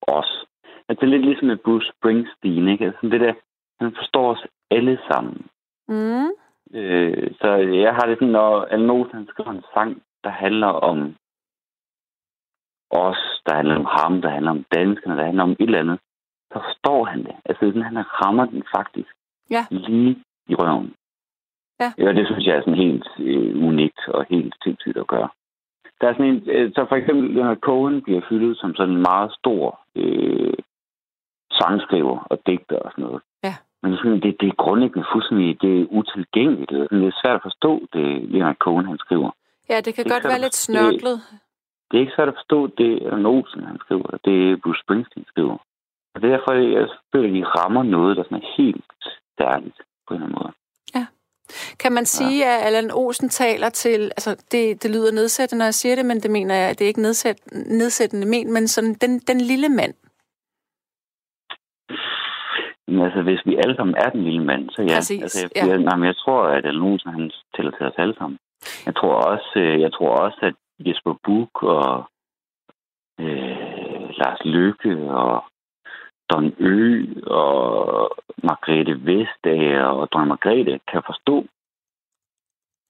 os. Altså, det er lidt ligesom med Bruce Springsteen, ikke? Altså det der, han forstår os alle sammen. Mm. Øh, så jeg har det sådan, når Allan Olsen han skriver en sang, der handler om os, der handler om ham, der handler om danskerne, der handler om et eller andet, så forstår han det. Altså sådan, han rammer den faktisk Ja. lige i røven. Ja. ja det synes jeg er sådan helt øh, unikt og helt sindssygt at gøre. Der er sådan en, øh, så for eksempel Leonard Cohen bliver hyldet som sådan en meget stor øh, sangskriver og digter og sådan noget. Ja. Men sådan, det, det er grundlæggende fuldstændig det er utilgængeligt. Det er, sådan, det er svært at forstå, det Leonard Cohen han skriver. Ja, det kan Det er godt være lidt det- snørklet. Det er ikke svært at forstå, det er Olsen, han skriver. Det er Bruce Springsteen skriver. Og derfor jeg føler, at de rammer noget, der sådan er helt særligt på en eller anden måde. Kan man sige, at Allan Olsen taler til, altså det, det lyder nedsættende, når jeg siger det, men det mener jeg, det er ikke nedsæt, nedsættende men, men sådan den, den lille mand. Men altså, hvis vi alle sammen er den lille mand, så ja. Præcis, altså, jeg, ja. jeg, nej, men jeg tror, at Allan Olsen, han tæller til os alle sammen. Jeg tror også, øh, jeg tror også at Jesper Buch og øh, Lars Løkke og Don Ø og Margrethe Vestager og Dronning Margrethe kan forstå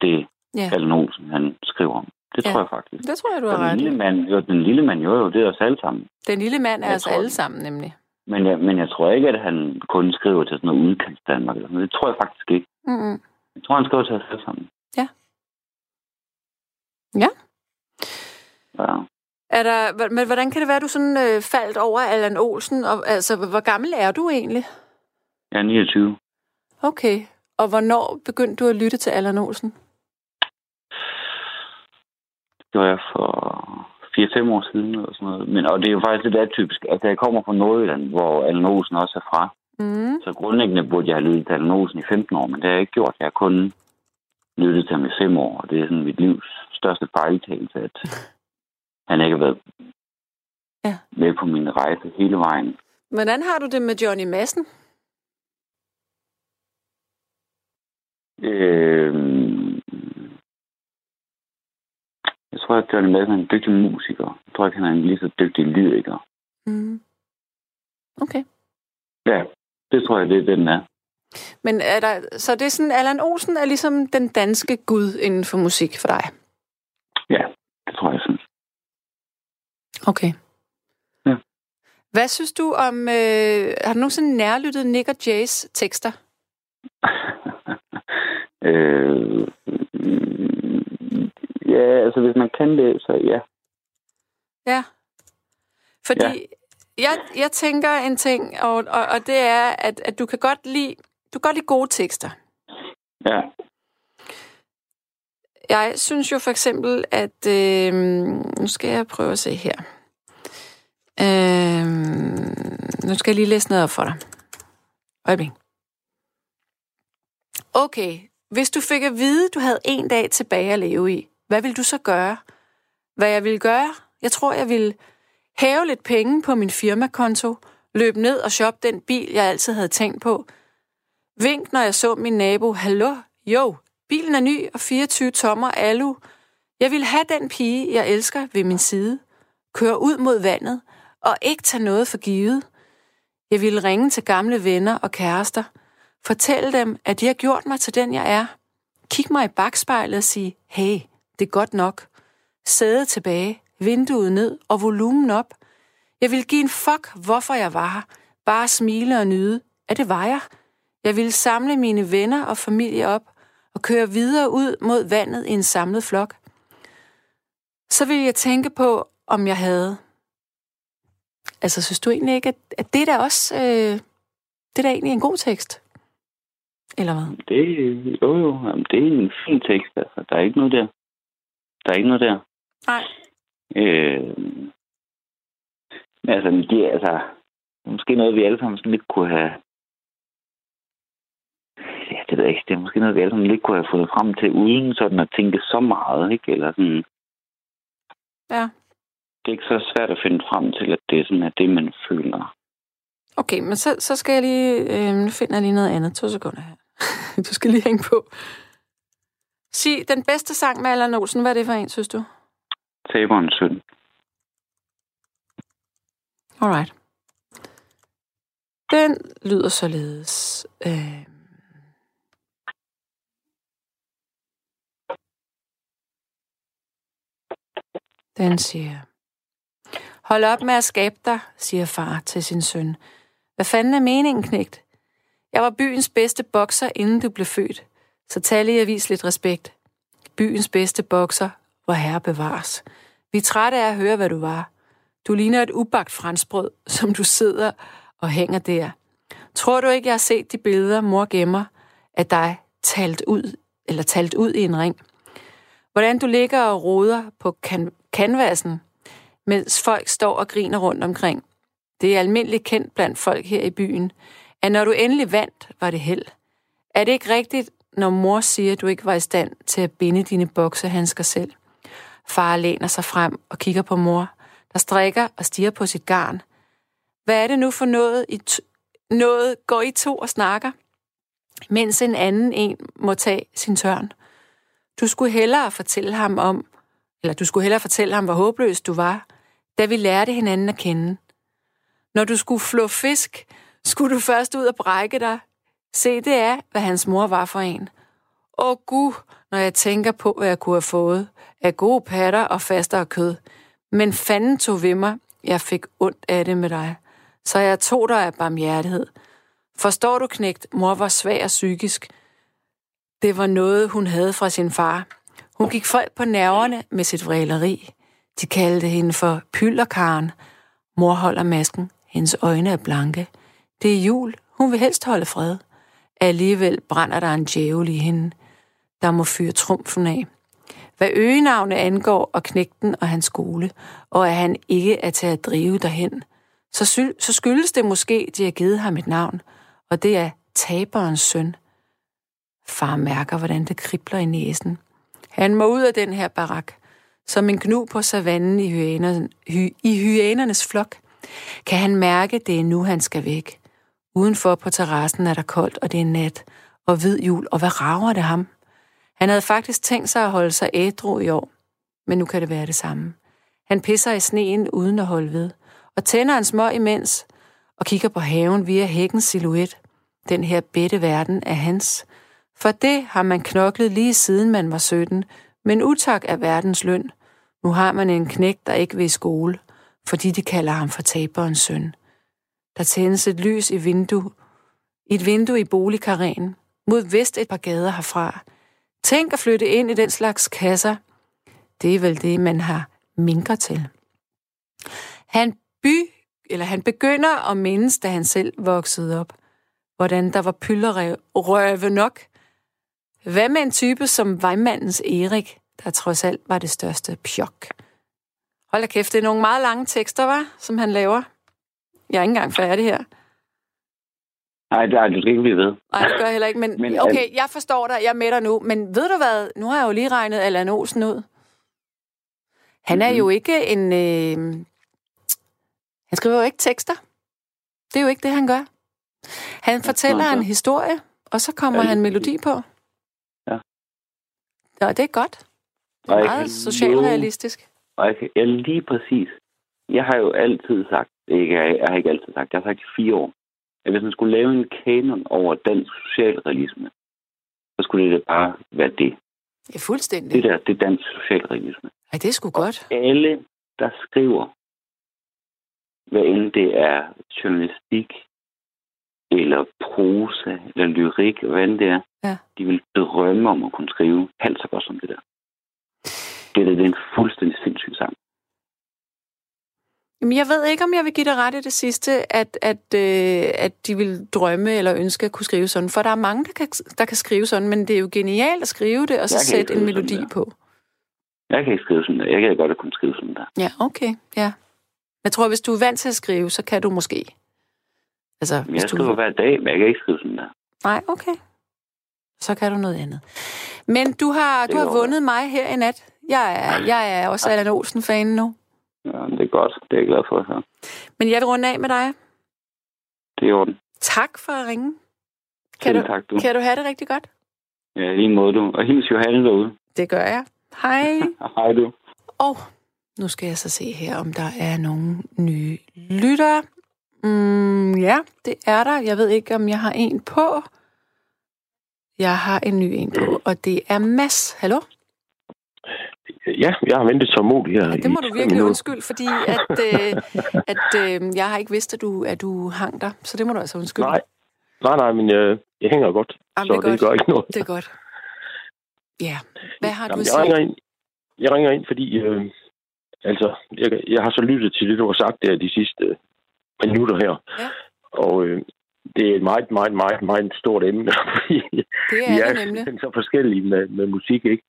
det, Ja, Allan Olsen, han skriver om. Det Ja. tror jeg faktisk. det tror jeg, du har den ret lille mand, jo, den lille mand, jo, jo, det er os alle sammen. Den lille mand er Jeg os tror- alle sammen, nemlig. Men jeg, men jeg tror ikke, at han kun skriver til sådan noget udkants Danmark. Eller sådan noget. Det tror jeg faktisk ikke. Mm-hmm. Jeg tror, han skriver til os alle sammen. Ja. Ja. Ja. Er der, men hvordan kan det være, at du sådan øh, faldt over Allan Olsen? Og, altså, hvor gammel er du egentlig? Jeg er 29. Okay. Og hvornår begyndte du at lytte til Allan Olsen? Det gjorde jeg for 4-5 år siden. Eller sådan noget. Men, og det er jo faktisk lidt atypisk. Altså, jeg kommer fra Nordjylland, hvor Allan Olsen også er fra. Mm. Så grundlæggende burde jeg have lyttet til Allan Olsen i 15 år, men det har jeg ikke gjort. Jeg har kun lyttet til ham i 5 år, og det er sådan mit livs største fejltagelse, at han ikke har været Ja. med på min rejse hele vejen. Hvordan har du det med Johnny Madsen? Øh, jeg tror, at Johnny Madsen er en dygtig musiker. Jeg tror ikke, han er en lige så dygtig lyriker. Mm. Okay. Ja, det tror jeg, det er den er. Men er der, så det er sådan, Allan Olsen er ligesom den danske gud inden for musik for dig? Ja, det tror jeg, synes. Okay. Ja. Hvad synes du om... Øh, har du nogensinde nærlyttet Nick og Jays tekster? øh, ja, altså hvis man kan det, så ja. Ja. Fordi ja. Jeg, jeg tænker en ting, og, og, og det er, at, at du kan godt lide, du kan godt lide gode tekster. Ja, Jeg synes jo for eksempel, at... Øh, nu skal jeg prøve at se her. Øh, nu skal jeg lige læse noget op for dig. Øjeblik. Okay, hvis du fik at vide, du havde en dag tilbage at leve i, hvad vil du så gøre? hvad jeg vil gøre. Jeg tror, jeg vil hæve lidt penge på min firmakonto, løbe ned og shoppe den bil, jeg altid havde tænkt på. Vink, når jeg så min nabo. Hallo? Jo, bilen er ny og 24 tommer alu. Jeg vil have den pige, jeg elsker, ved min side. Køre ud mod vandet og ikke tage noget for givet. Jeg ville ringe til gamle venner og kærester. Fortælle dem, at de har gjort mig til den, jeg er. Kig mig i bagspejlet og sige, hey, det er godt nok. Sæde tilbage, vinduet ned og volumen op. Jeg vil give en fuck, hvorfor jeg var her. Bare smile og nyde, at det var jeg. Jeg ville samle mine venner og familie op og køre videre ud mod vandet i en samlet flok. Så ville jeg tænke på, om jeg havde. Altså, synes du egentlig ikke, at, at det er da også... Øh, det er da egentlig en god tekst? Eller hvad? Det, jo, jo. Jamen, det er en fin tekst, altså. Der er ikke noget der. Der er ikke noget der. Nej. Øh, men altså, det er altså måske noget, vi alle sammen sådan lidt kunne have... Ja, det ved jeg ikke. Det er måske noget, vi alle sammen lidt kunne have fundet frem til, uden sådan at tænke så meget, ikke? Eller sådan... Ja. Det er ikke så svært at finde frem til, at det er sådan, at det, man føler. Okay, men så, så skal jeg lige... Øh, nu finder jeg lige noget andet. To sekunder her. du skal lige hænge på. Sig, den bedste sang med Allan Olsen, hvad er det for en, synes du? Taberens søn. Alright. Den lyder således. Øh... Den siger... Hold op med at skabe dig, siger far til sin søn. Hvad fanden er meningen, knægt? Jeg var byens bedste bokser, inden du blev født. Så tal i vis lidt respekt. Byens bedste bokser, hvor herre bevares. Vi er trætte af at høre, hvad du var. Du ligner et ubagt franskbrød, som du sidder og hænger der. Tror du ikke, jeg har set de billeder, mor gemmer, af dig talt ud, eller talt ud i en ring? Hvordan du ligger og roder på kan- canvasen, mens folk står og griner rundt omkring. Det er almindeligt kendt blandt folk her i byen, at når du endelig vandt, var det held. Er det ikke rigtigt, når mor siger, at du ikke var i stand til at binde dine boksehandsker selv? Far læner sig frem og kigger på mor, der strikker og stiger på sit garn. Hvad er det nu for noget, I noget går I to og snakker, mens en anden en må tage sin tørn? Du skulle hellere fortælle ham om, eller du skulle hellere fortælle ham, hvor håbløs du var, da vi lærte hinanden at kende. Når du skulle flå fisk, skulle du først ud og brække dig. Se, det er, hvad hans mor var for en. Åh gud, når jeg tænker på, hvad jeg kunne have fået af gode patter og fastere kød. Men fanden tog ved mig, jeg fik ondt af det med dig. Så jeg tog dig af barmhjertighed. Forstår du, knægt, mor var svag og psykisk. Det var noget, hun havde fra sin far. Hun gik folk på nerverne med sit vræleri. De kaldte hende for pylderkaren. Mor holder masken. Hendes øjne er blanke. Det er jul. Hun vil helst holde fred. Alligevel brænder der en djævel i hende, der må fyre trumfen af. Hvad øgenavne angår og knægten og hans skole, og at han ikke er til at drive derhen, så, sy- så skyldes det måske, de har givet ham et navn, og det er taberens søn. Far mærker, hvordan det kribler i næsen. Han må ud af den her barak, som en gnu på savannen i, hyæner, hy, i hyænernes flok. Kan han mærke, det er nu, han skal væk. Udenfor på terrassen er der koldt, og det er nat, og hvid jul, og hvad rager det ham? Han havde faktisk tænkt sig at holde sig ædru i år, men nu kan det være det samme. Han pisser i sneen uden at holde ved, og tænder en små imens, og kigger på haven via hækkens silhuet. Den her bedte verden er hans. For det har man knoklet lige siden man var 17, men utak er verdens løn. Nu har man en knæk, der ikke vil i skole, fordi de kalder ham for taberens søn. Der tændes et lys i vindue, i et vindue i boligkarren, mod vest et par gader herfra. Tænk at flytte ind i den slags kasser. Det er vel det, man har minker til. Han by, eller han begynder at mindes, da han selv voksede op, hvordan der var pylderøve nok. Hvad med en type som vejmandens Erik, der trods alt var det største pjok? Hold da kæft, det er nogle meget lange tekster, var, som han laver. Jeg er ikke engang færdig her. Nej, det er skal ikke blive ved. Nej, det gør jeg heller ikke. Men, men okay, jeg forstår dig, jeg er med dig nu. Men ved du hvad? Nu har jeg jo lige regnet Allan Olsen ud. Han er mm-hmm. jo ikke en... Øh, han skriver jo ikke tekster. Det er jo ikke det, han gør. Han fortæller en historie, og så kommer ja, han melodi på. Ja. Ja, det er godt. Det er meget socialrealistisk. Ja, lige præcis. Jeg har jo altid sagt, ikke, jeg har ikke altid sagt, jeg har sagt i fire år, at hvis man skulle lave en kanon over dansk socialrealisme, så skulle det bare være det. Ja, fuldstændig. Det der, det er dansk socialrealisme. Ja, det er sgu godt. Og alle, der skriver, hvad end det er journalistik, eller prosa, eller lyrik, hvad end det er, ja. de vil drømme om at kunne skrive halvt så godt som det der. Det, der, det er en fuldstændig sindssyg sang. Jamen, jeg ved ikke, om jeg vil give dig ret i det sidste, at, at, øh, at de vil drømme eller ønske at kunne skrive sådan. For der er mange, der kan, der kan skrive sådan, men det er jo genialt at skrive det, og så sætte en melodi på. Jeg kan ikke skrive sådan der. Jeg kan godt at kunne skrive sådan der. Ja, okay. Ja. Jeg tror, hvis du er vant til at skrive, så kan du måske. Altså, jeg hvis skriver du... hver dag, men jeg kan ikke skrive sådan der. Nej, okay. Så kan du noget andet. Men du har, du har vundet mig her i nat. Jeg er, jeg er også Allan Olsen-fan nu. Ja, det er godt. Det er jeg glad for at høre. Men jeg vil runde af med dig. Det er orden. Tak for at ringe. Kan du, tak, du. Kan du have det rigtig godt? Ja, lige måde du. Og hils Johanne derude. Det gør jeg. Hej. Hej du. Og nu skal jeg så se her, om der er nogle nye lyttere. Mm, ja, det er der. Jeg ved ikke, om jeg har en på. Jeg har en ny en på, og det er Mads. Hallo? Ja, jeg har ventet tålmodigt her. Ja, det må du virkelig minutter. undskylde, fordi at, øh, at øh, jeg har ikke vidst, at du, at du hang der. Så det må du altså undskylde. Nej, nej, nej men jeg, jeg hænger godt. Jamen, så det, det godt. gør ikke noget. Det er godt. Ja, hvad har Jamen, du at sige? Jeg ringer ind, jeg ringer ind fordi øh, altså, jeg, jeg har så lyttet til det, du har sagt der de sidste øh, minutter her. Ja. Og øh, det er et meget, meget, meget, meget stort emne. det er vi er det nemlig. så forskellige med, med musik, ikke?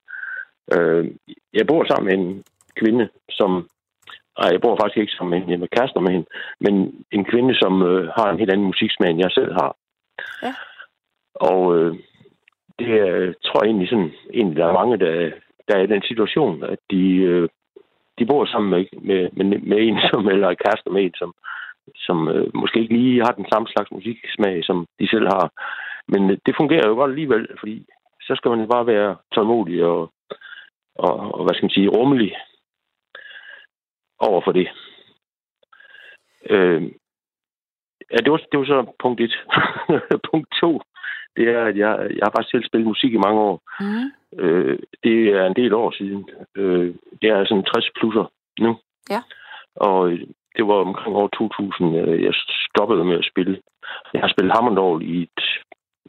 Øh, jeg bor sammen med en kvinde, som... Nej, jeg bor faktisk ikke sammen med hende, jeg er med hende, men en kvinde, som øh, har en helt anden musiksmag, end jeg selv har. Ja. Og øh, det er, tror jeg egentlig sådan, egentlig der er mange, der, der er i den situation, at de, øh, de bor sammen med, med, med, med en, som, eller er kærester med en, som, som øh, måske ikke lige har den samme slags musiksmag, som de selv har. Men øh, det fungerer jo godt alligevel, fordi så skal man bare være tålmodig og, og, og hvad skal man sige, rummelig over for det. Øh, ja, det var, det var så punkt et. punkt to, det er, at jeg, jeg har faktisk selv spillet musik i mange år. Mm. Øh, det er en del år siden. Øh, det er sådan 60 plusser nu. Ja. Og det var omkring år 2000, øh, jeg stoppede med at spille. Jeg har spillet Hammondorf i et,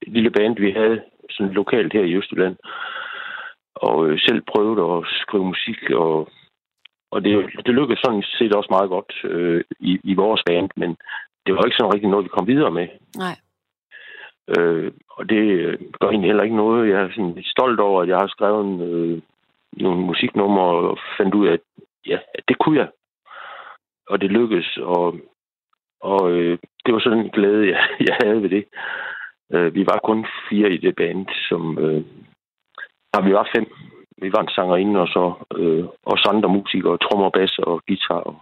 et lille band, vi havde sådan lokalt her i Østjylland. Og øh, selv prøvede at skrive musik, og, og det, det lykkedes sådan set også meget godt øh, i, i vores band, men det var ikke sådan rigtig noget, vi kom videre med. Nej. Øh, og det gør egentlig heller ikke noget. Jeg er sådan stolt over, at jeg har skrevet en, øh, nogle musiknumre og fandt ud af, at ja, det kunne jeg. Og det lykkedes, og, og øh, det var sådan en glæde, jeg, jeg havde ved det. Øh, vi var kun fire i det band, som... Øh, ja, vi var fem. Vi var en sangerinde, og så øh, også andre musikere, trommer, bass og guitar og,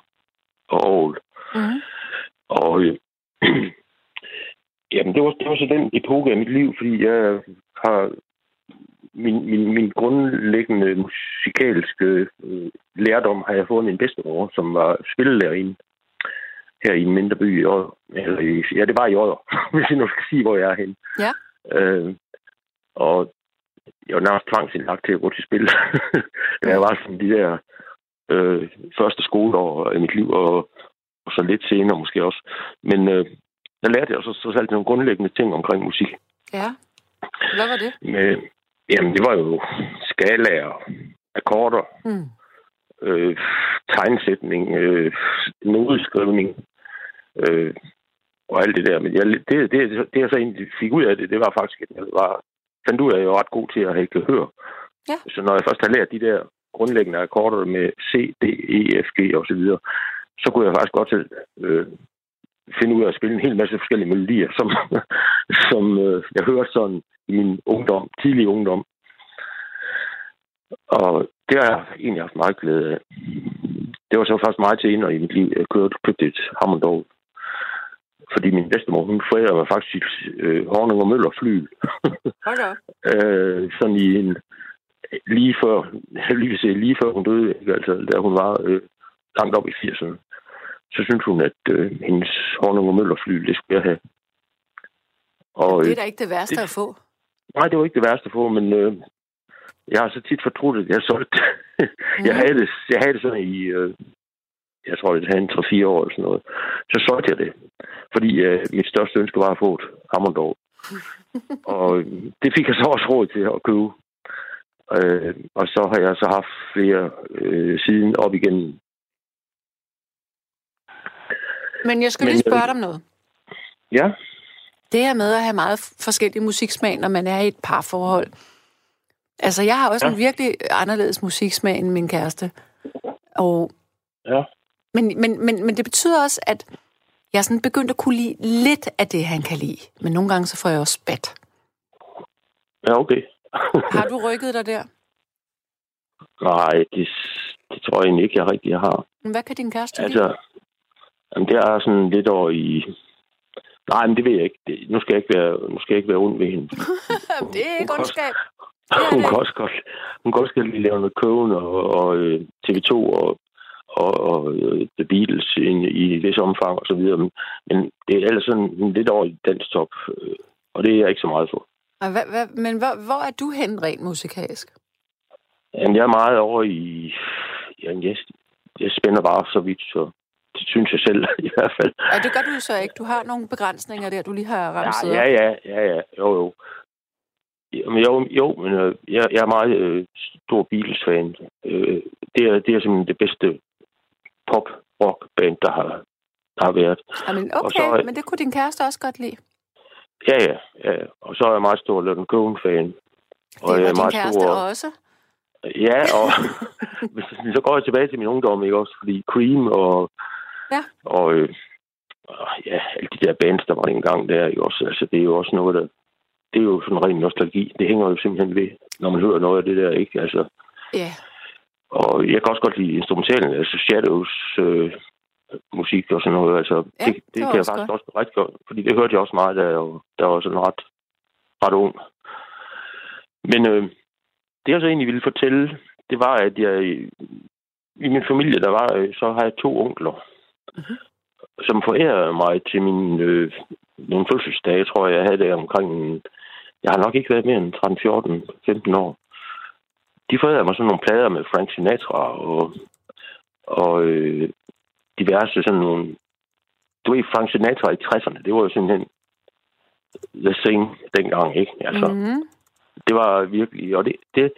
og orgel. Mm. Og øh, jamen, det var, det var så den epoke af mit liv, fordi jeg har min, min, min grundlæggende musikalske øh, lærdom har jeg fået min bedstemor, som var spillelærerinde her i en mindre by i år. Eller ja, det var i år, hvis jeg nu skal sige, hvor jeg er henne. Ja. Øh, og jeg var nærmest tvangsindlagt til at gå til spil. jeg var sådan de der øh, første skoleår i mit liv, og, og så lidt senere måske også. Men øh, der lærte jeg så, så alt nogle grundlæggende ting omkring musik. Ja. Hvad var det? Med, jamen, det var jo skalaer, akkorder, Mm. øh, tegnsætning, øh, nodeskrivning øh, og alt det der. Men jeg, det, det, det, jeg så egentlig fik ud af det, det var faktisk, at jeg var, fandt ud af, at jeg var ret god til at have gehør. Ja. Så når jeg først har lært de der grundlæggende akkorder med C, D, E, F, G og så videre, så kunne jeg faktisk godt til, øh, finde ud af at spille en hel masse forskellige melodier, som, som øh, jeg hørte sådan i min ungdom, tidlig ungdom. Og det har jeg egentlig haft meget glæde af. Det var så først meget til ind i mit liv. Jeg kørte, købte et Hammond fordi min bedstemor, hun forærede mig faktisk øh, Horning og Møller fly. Hold da øh, sådan i en, lige før, lige, sige, lige før hun døde, ikke? altså da hun var øh, langt op i 80'erne, så synes hun, at øh, hendes Horning og Møller fly, det skulle jeg have. Og, det er da ikke det værste det, at få. Nej, det var ikke det værste at få, men øh, jeg har så tit fortrudt, at jeg solgte. Mm. jeg, havde det, jeg havde det sådan i, øh, jeg tror, det havde en 3-4 år eller sådan noget. Så solgte jeg det, fordi øh, mit største ønske var at få et Hammondorf. og det fik jeg så også råd til at købe. Øh, og så har jeg så haft flere øh, siden op igen. Men jeg skal Men, lige spørge øh, dig om noget. Ja? Det her med at have meget forskellige musiksmag, når man er i et parforhold. Altså, jeg har også ja. en virkelig anderledes musiksmag end min kæreste. Og ja. Men, men, men, men det betyder også, at jeg er sådan begyndt at kunne lide lidt af det, han kan lide. Men nogle gange så får jeg også spat. Ja, okay. har du rykket dig der? Nej, det, det tror jeg egentlig ikke, jeg rigtig har. Men hvad kan din kæreste altså, lide? Jamen, det er sådan lidt over i... Nej, men det ved jeg ikke. Det, nu, skal jeg ikke være, nu skal jeg ikke være ond ved hende. det er ikke ondskab. Hun, hun, kan også godt, hun kan også godt lide lave noget køven og, og øh, TV2 og og, og øh, The Beatles i, i vis omfang og så videre. Men, det er ellers sådan lidt over i dansk top, øh, og det er jeg ikke så meget for. Hva, hva, men hvor, hvor er du hen rent musikalsk? Jamen, jeg er meget over i... Jamen, jeg, jeg spænder bare så vidt, så det synes jeg selv i hvert fald. Ja, det gør du så ikke. Du har nogle begrænsninger der, du lige har ramt ja, ja, ja, ja, ja, jo, jo. Jamen, jo, jo, men øh, jeg, jeg er meget øh, stor Beatles-fan. Øh, det, er, det er simpelthen det bedste pop-rock-band, der har, der har været. Jamen, okay, og så, men det kunne din kæreste også godt lide. Ja, ja. ja. Og så er jeg meget stor Lennon Cohen-fan. Det var din meget kæreste stor... også? Ja, og så går jeg tilbage til min ungdom, ikke også? Fordi Cream og... Ja. Og, øh, og ja, alle de der bands, der var engang der, ikke også? Altså, det er jo også noget, der... Det er jo sådan ren nostalgi. Det hænger jo simpelthen ved, når man hører noget af det der, ikke? Altså, ja. Og jeg kan også godt lide instrumentalen, altså Shadows øh, musik og sådan noget. Altså, ja, det, det, det kan jeg faktisk godt. også ret godt, fordi det hørte jeg også meget, da jeg, der var sådan ret, ret ung. Men øh, det jeg så egentlig ville fortælle, det var, at jeg i min familie, der var, øh, så har jeg to onkler, uh-huh. som forærede mig til min øh, nogle fødselsdage, tror jeg, jeg havde det omkring, jeg har nok ikke været mere end 13, 14, 15 år de forærede mig sådan nogle plader med Frank Sinatra og, og øh, diverse sådan nogle... Du ved, Frank Sinatra i 60'erne, det var jo simpelthen the thing dengang, ikke? Altså, mm-hmm. det var virkelig... Og det, det,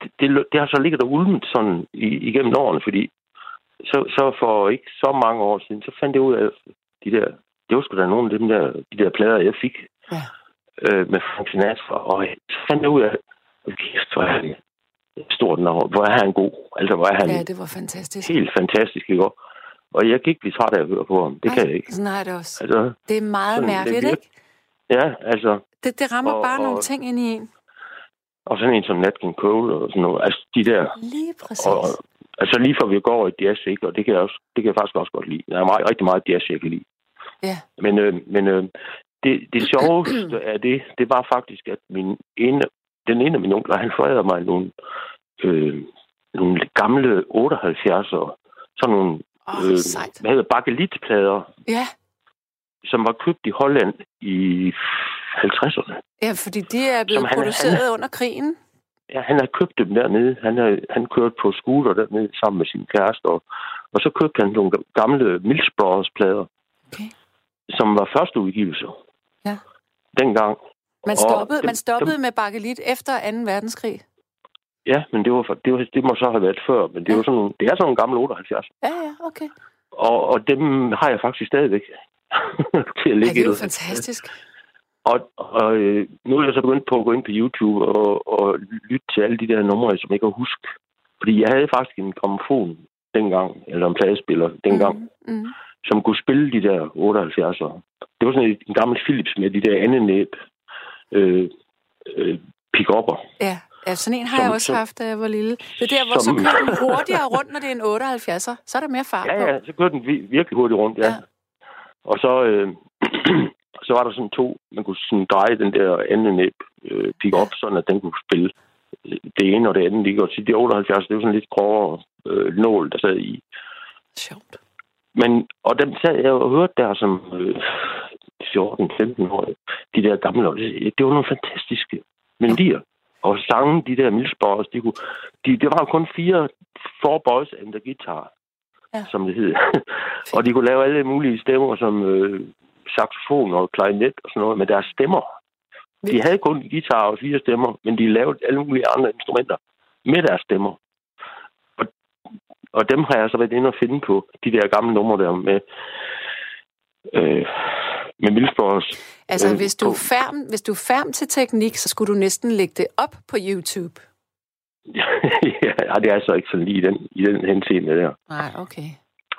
det, det, det har så ligget der ulmet sådan igennem årene, fordi så, så for ikke så mange år siden, så fandt jeg ud af de der... Det var sgu da nogle af dem der, de der plader, jeg fik ja. øh, med Frank Sinatra, og så fandt jeg ud af, kæft, hvor er han stort navn. Hvor er han god. Altså, hvor er han ja, det var fantastisk. Helt fantastisk, ikke? Og jeg kan ikke blive træt af at høre på ham. Det Ej, kan jeg ikke. Sådan har det også. Altså, det er meget mærkeligt, det ikke? Ja, altså... Det, det rammer og, bare og, nogle ting ind i en. Og sådan en som Nat King Cole og sådan noget. Altså, de der... Lige præcis. Og, altså, lige for vi går i jazz, ikke? Og det kan jeg, også, det kan jeg faktisk også godt lide. Der er meget, rigtig meget jazz, jeg kan lide. Ja. Men, øh, men øh, det, det sjoveste af det, det var faktisk, at min ene den ene af mine onkler, han forærede mig nogle, øh, nogle gamle 78'ere. Sådan nogle, oh, øh, hvad hedder bakelitplader. Ja. Som var købt i Holland i 50'erne. Ja, fordi de er blevet han, produceret han, under krigen. Ja, han har købt dem dernede. Han, har, han kørte på scooter dernede sammen med sin kæreste. Og, og så købte han nogle gamle Mills Brothers plader. Okay. Som var første udgivelser. Ja. Dengang. Man stoppede, dem, man stoppede dem, med bakelit efter 2. verdenskrig? Ja, men det, var, det, var, det må så have været før, men det, ja. var sådan, det er sådan nogle gamle 78. Ja, ja, okay. Og, og dem har jeg faktisk stadigvæk til at ligge ja, det er jo fantastisk. Og, og øh, nu er jeg så begyndt på at gå ind på YouTube og, og lytte til alle de der numre, som jeg kan huske. Fordi jeg havde faktisk en gramofon dengang, eller en pladespiller dengang, mm, mm. som kunne spille de der 78'ere. Det var sådan en, en gammel Philips med de der anden næb øh, øh, pick-up'er. Ja, Ja, sådan en har som, jeg også som, haft, da jeg var lille. Det er der, hvor som, så kører den hurtigere rundt, når det er en 78'er. Så er der mere fart Ja, ja, så kører den virkelig hurtigt rundt, ja. ja. Og så, øh, så var der sådan to, man kunne sådan dreje den der anden næb, øh, pick op, sådan at den kunne spille øh, det ene og det andet. Ikke? Og de 78, det var sådan lidt grovere øh, nål, der sad i. Sjovt. Men, og dem sad jeg og hørte der som øh, 14-15 år. De der gamle, det var nogle fantastiske melodier. Og sange, de der Milsborgs, de kunne, de, det var kun fire, four boys and the guitar, ja. som det hed. og de kunne lave alle mulige stemmer, som øh, saxofon og klarinet og sådan noget, med deres stemmer. De havde kun guitar og fire stemmer, men de lavede alle mulige andre instrumenter med deres stemmer. Og, og dem har jeg så været inde og finde på, de der gamle numre der med, øh, med Milsborgs. Altså, øh, hvis, du er færm, hvis du er færm til teknik, så skulle du næsten lægge det op på YouTube. ja, det er så ikke sådan lige i den, i den henseende der. Nej, okay.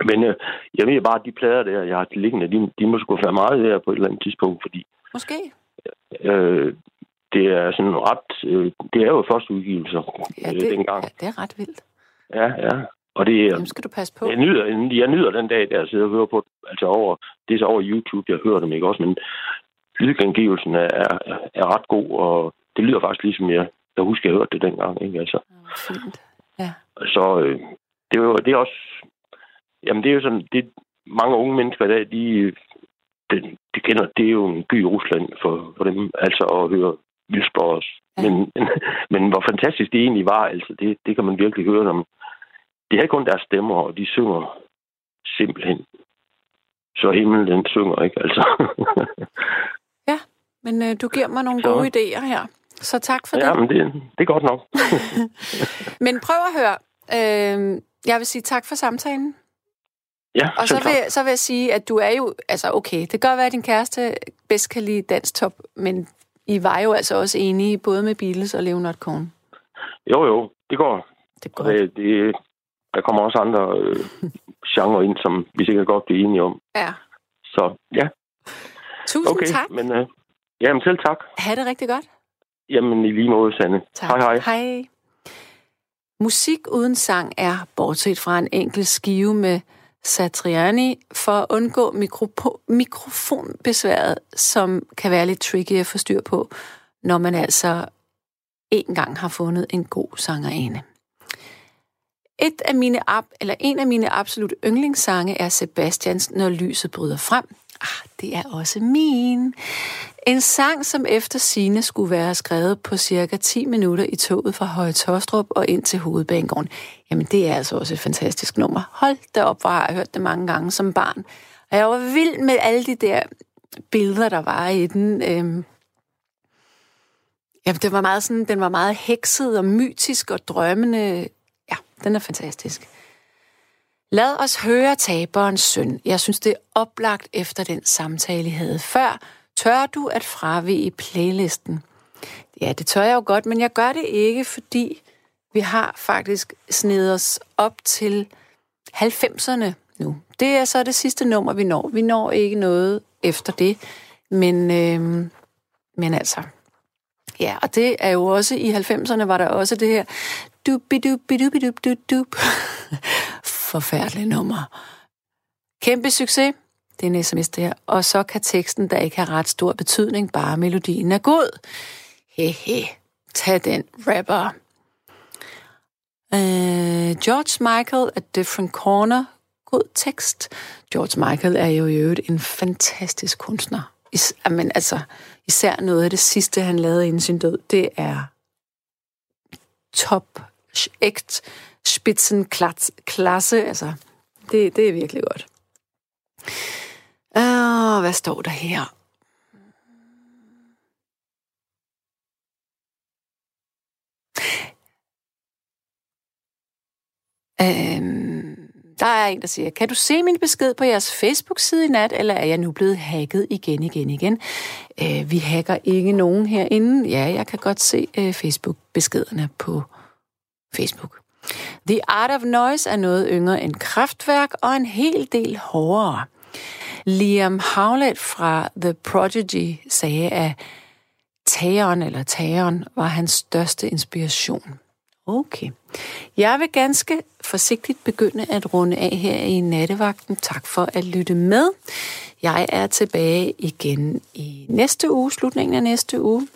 Men øh, jeg mener bare, at de plader der, jeg har liggende, de, de må sgu være meget der på et eller andet tidspunkt, fordi... Måske. Øh, det er sådan ret... Øh, det er jo første udgivelser ja, det, øh, dengang. Ja, det er ret vildt. Ja, ja. Og det er... Dem skal du passe på. Jeg nyder, jeg nyder den dag, der jeg sidder og hører på, altså over, det er så over YouTube, jeg hører dem, ikke også, men lydgengivelsen er, er, er ret god, og det lyder faktisk ligesom jeg, jeg husker, jeg hørte det dengang, ikke altså. Ja, fint. Ja. Så øh, det, er jo, det er også, jamen det er jo sådan, det, mange unge mennesker i dag, de, de, de kender, det er jo en by i Rusland for, for dem, altså at høre Vilsborg også. Ja. Men, men hvor fantastisk det egentlig var, altså det, det kan man virkelig høre, når man, de har kun deres stemmer, og de synger simpelthen. Så himlen den synger, ikke? Altså. ja, men øh, du giver mig nogle så. gode idéer her. Så tak for ja, det. Ja, men det, det er godt nok. men prøv at høre. Øh, jeg vil sige tak for samtalen. Ja, Og så vil, så vil jeg sige, at du er jo... Altså, okay, det kan godt være, at din kæreste bedst kan lide dansk top, men I var jo altså også enige, både med Beatles og Leonard Cohen. Jo, jo, det går. Det går. Det, det, der kommer også andre øh, genrer ind, som vi sikkert godt bliver enige om. Ja. Så ja. Tusind okay, tak. Men, øh, jamen selv tak. Ha' det rigtig godt. Jamen i lige måde, Sanne. Tak. Hej hej. Hej. Musik uden sang er, bortset fra en enkelt skive med Satriani, for at undgå mikro- mikrofonbesværet, som kan være lidt tricky at få styr på, når man altså en gang har fundet en god sangerinde. Et af mine eller en af mine absolut yndlingssange er Sebastians Når lyset bryder frem. Ah, det er også min. En sang, som efter sine skulle være skrevet på cirka 10 minutter i toget fra Høje Tostrup og ind til Hovedbanegården. Jamen, det er altså også et fantastisk nummer. Hold da op, hvor har jeg hørt det mange gange som barn. Og jeg var vild med alle de der billeder, der var i den. Øhm, Jamen, det var meget sådan, den var meget hekset og mytisk og drømmende den er fantastisk. Lad os høre taberens søn. Jeg synes, det er oplagt efter den samtale, I havde før. Tør du at fravige playlisten? Ja, det tør jeg jo godt, men jeg gør det ikke, fordi vi har faktisk snedet os op til 90'erne nu. Det er så det sidste nummer, vi når. Vi når ikke noget efter det, men, øh, men altså... Ja, og det er jo også, i 90'erne var der også det her Dubidubidubidubidup. Forfærdelig nummer. Kæmpe succes. Det er en sms det her. Og så kan teksten, der ikke har ret stor betydning, bare melodien er god. Hehe. Tag den, rapper. Uh, George Michael, A Different Corner. God tekst. George Michael er jo i øvrigt en fantastisk kunstner. Is, men altså, især noget af det sidste, han lavede inden sin død, det er top echt klasse. Altså, det, det er virkelig godt. Uh, hvad står der her? Øhm, der er en, der siger, kan du se min besked på jeres Facebook-side i nat, eller er jeg nu blevet hacket igen, igen, igen? Øh, vi hacker ikke nogen herinde. Ja, jeg kan godt se øh, Facebook-beskederne på Facebook. The Art of Noise er noget yngre end Kraftværk og en hel del hårdere. Liam Howlett fra The Prodigy sagde, at tageren eller tageren var hans største inspiration. Okay. Jeg vil ganske forsigtigt begynde at runde af her i nattevagten. Tak for at lytte med. Jeg er tilbage igen i næste uge, slutningen af næste uge.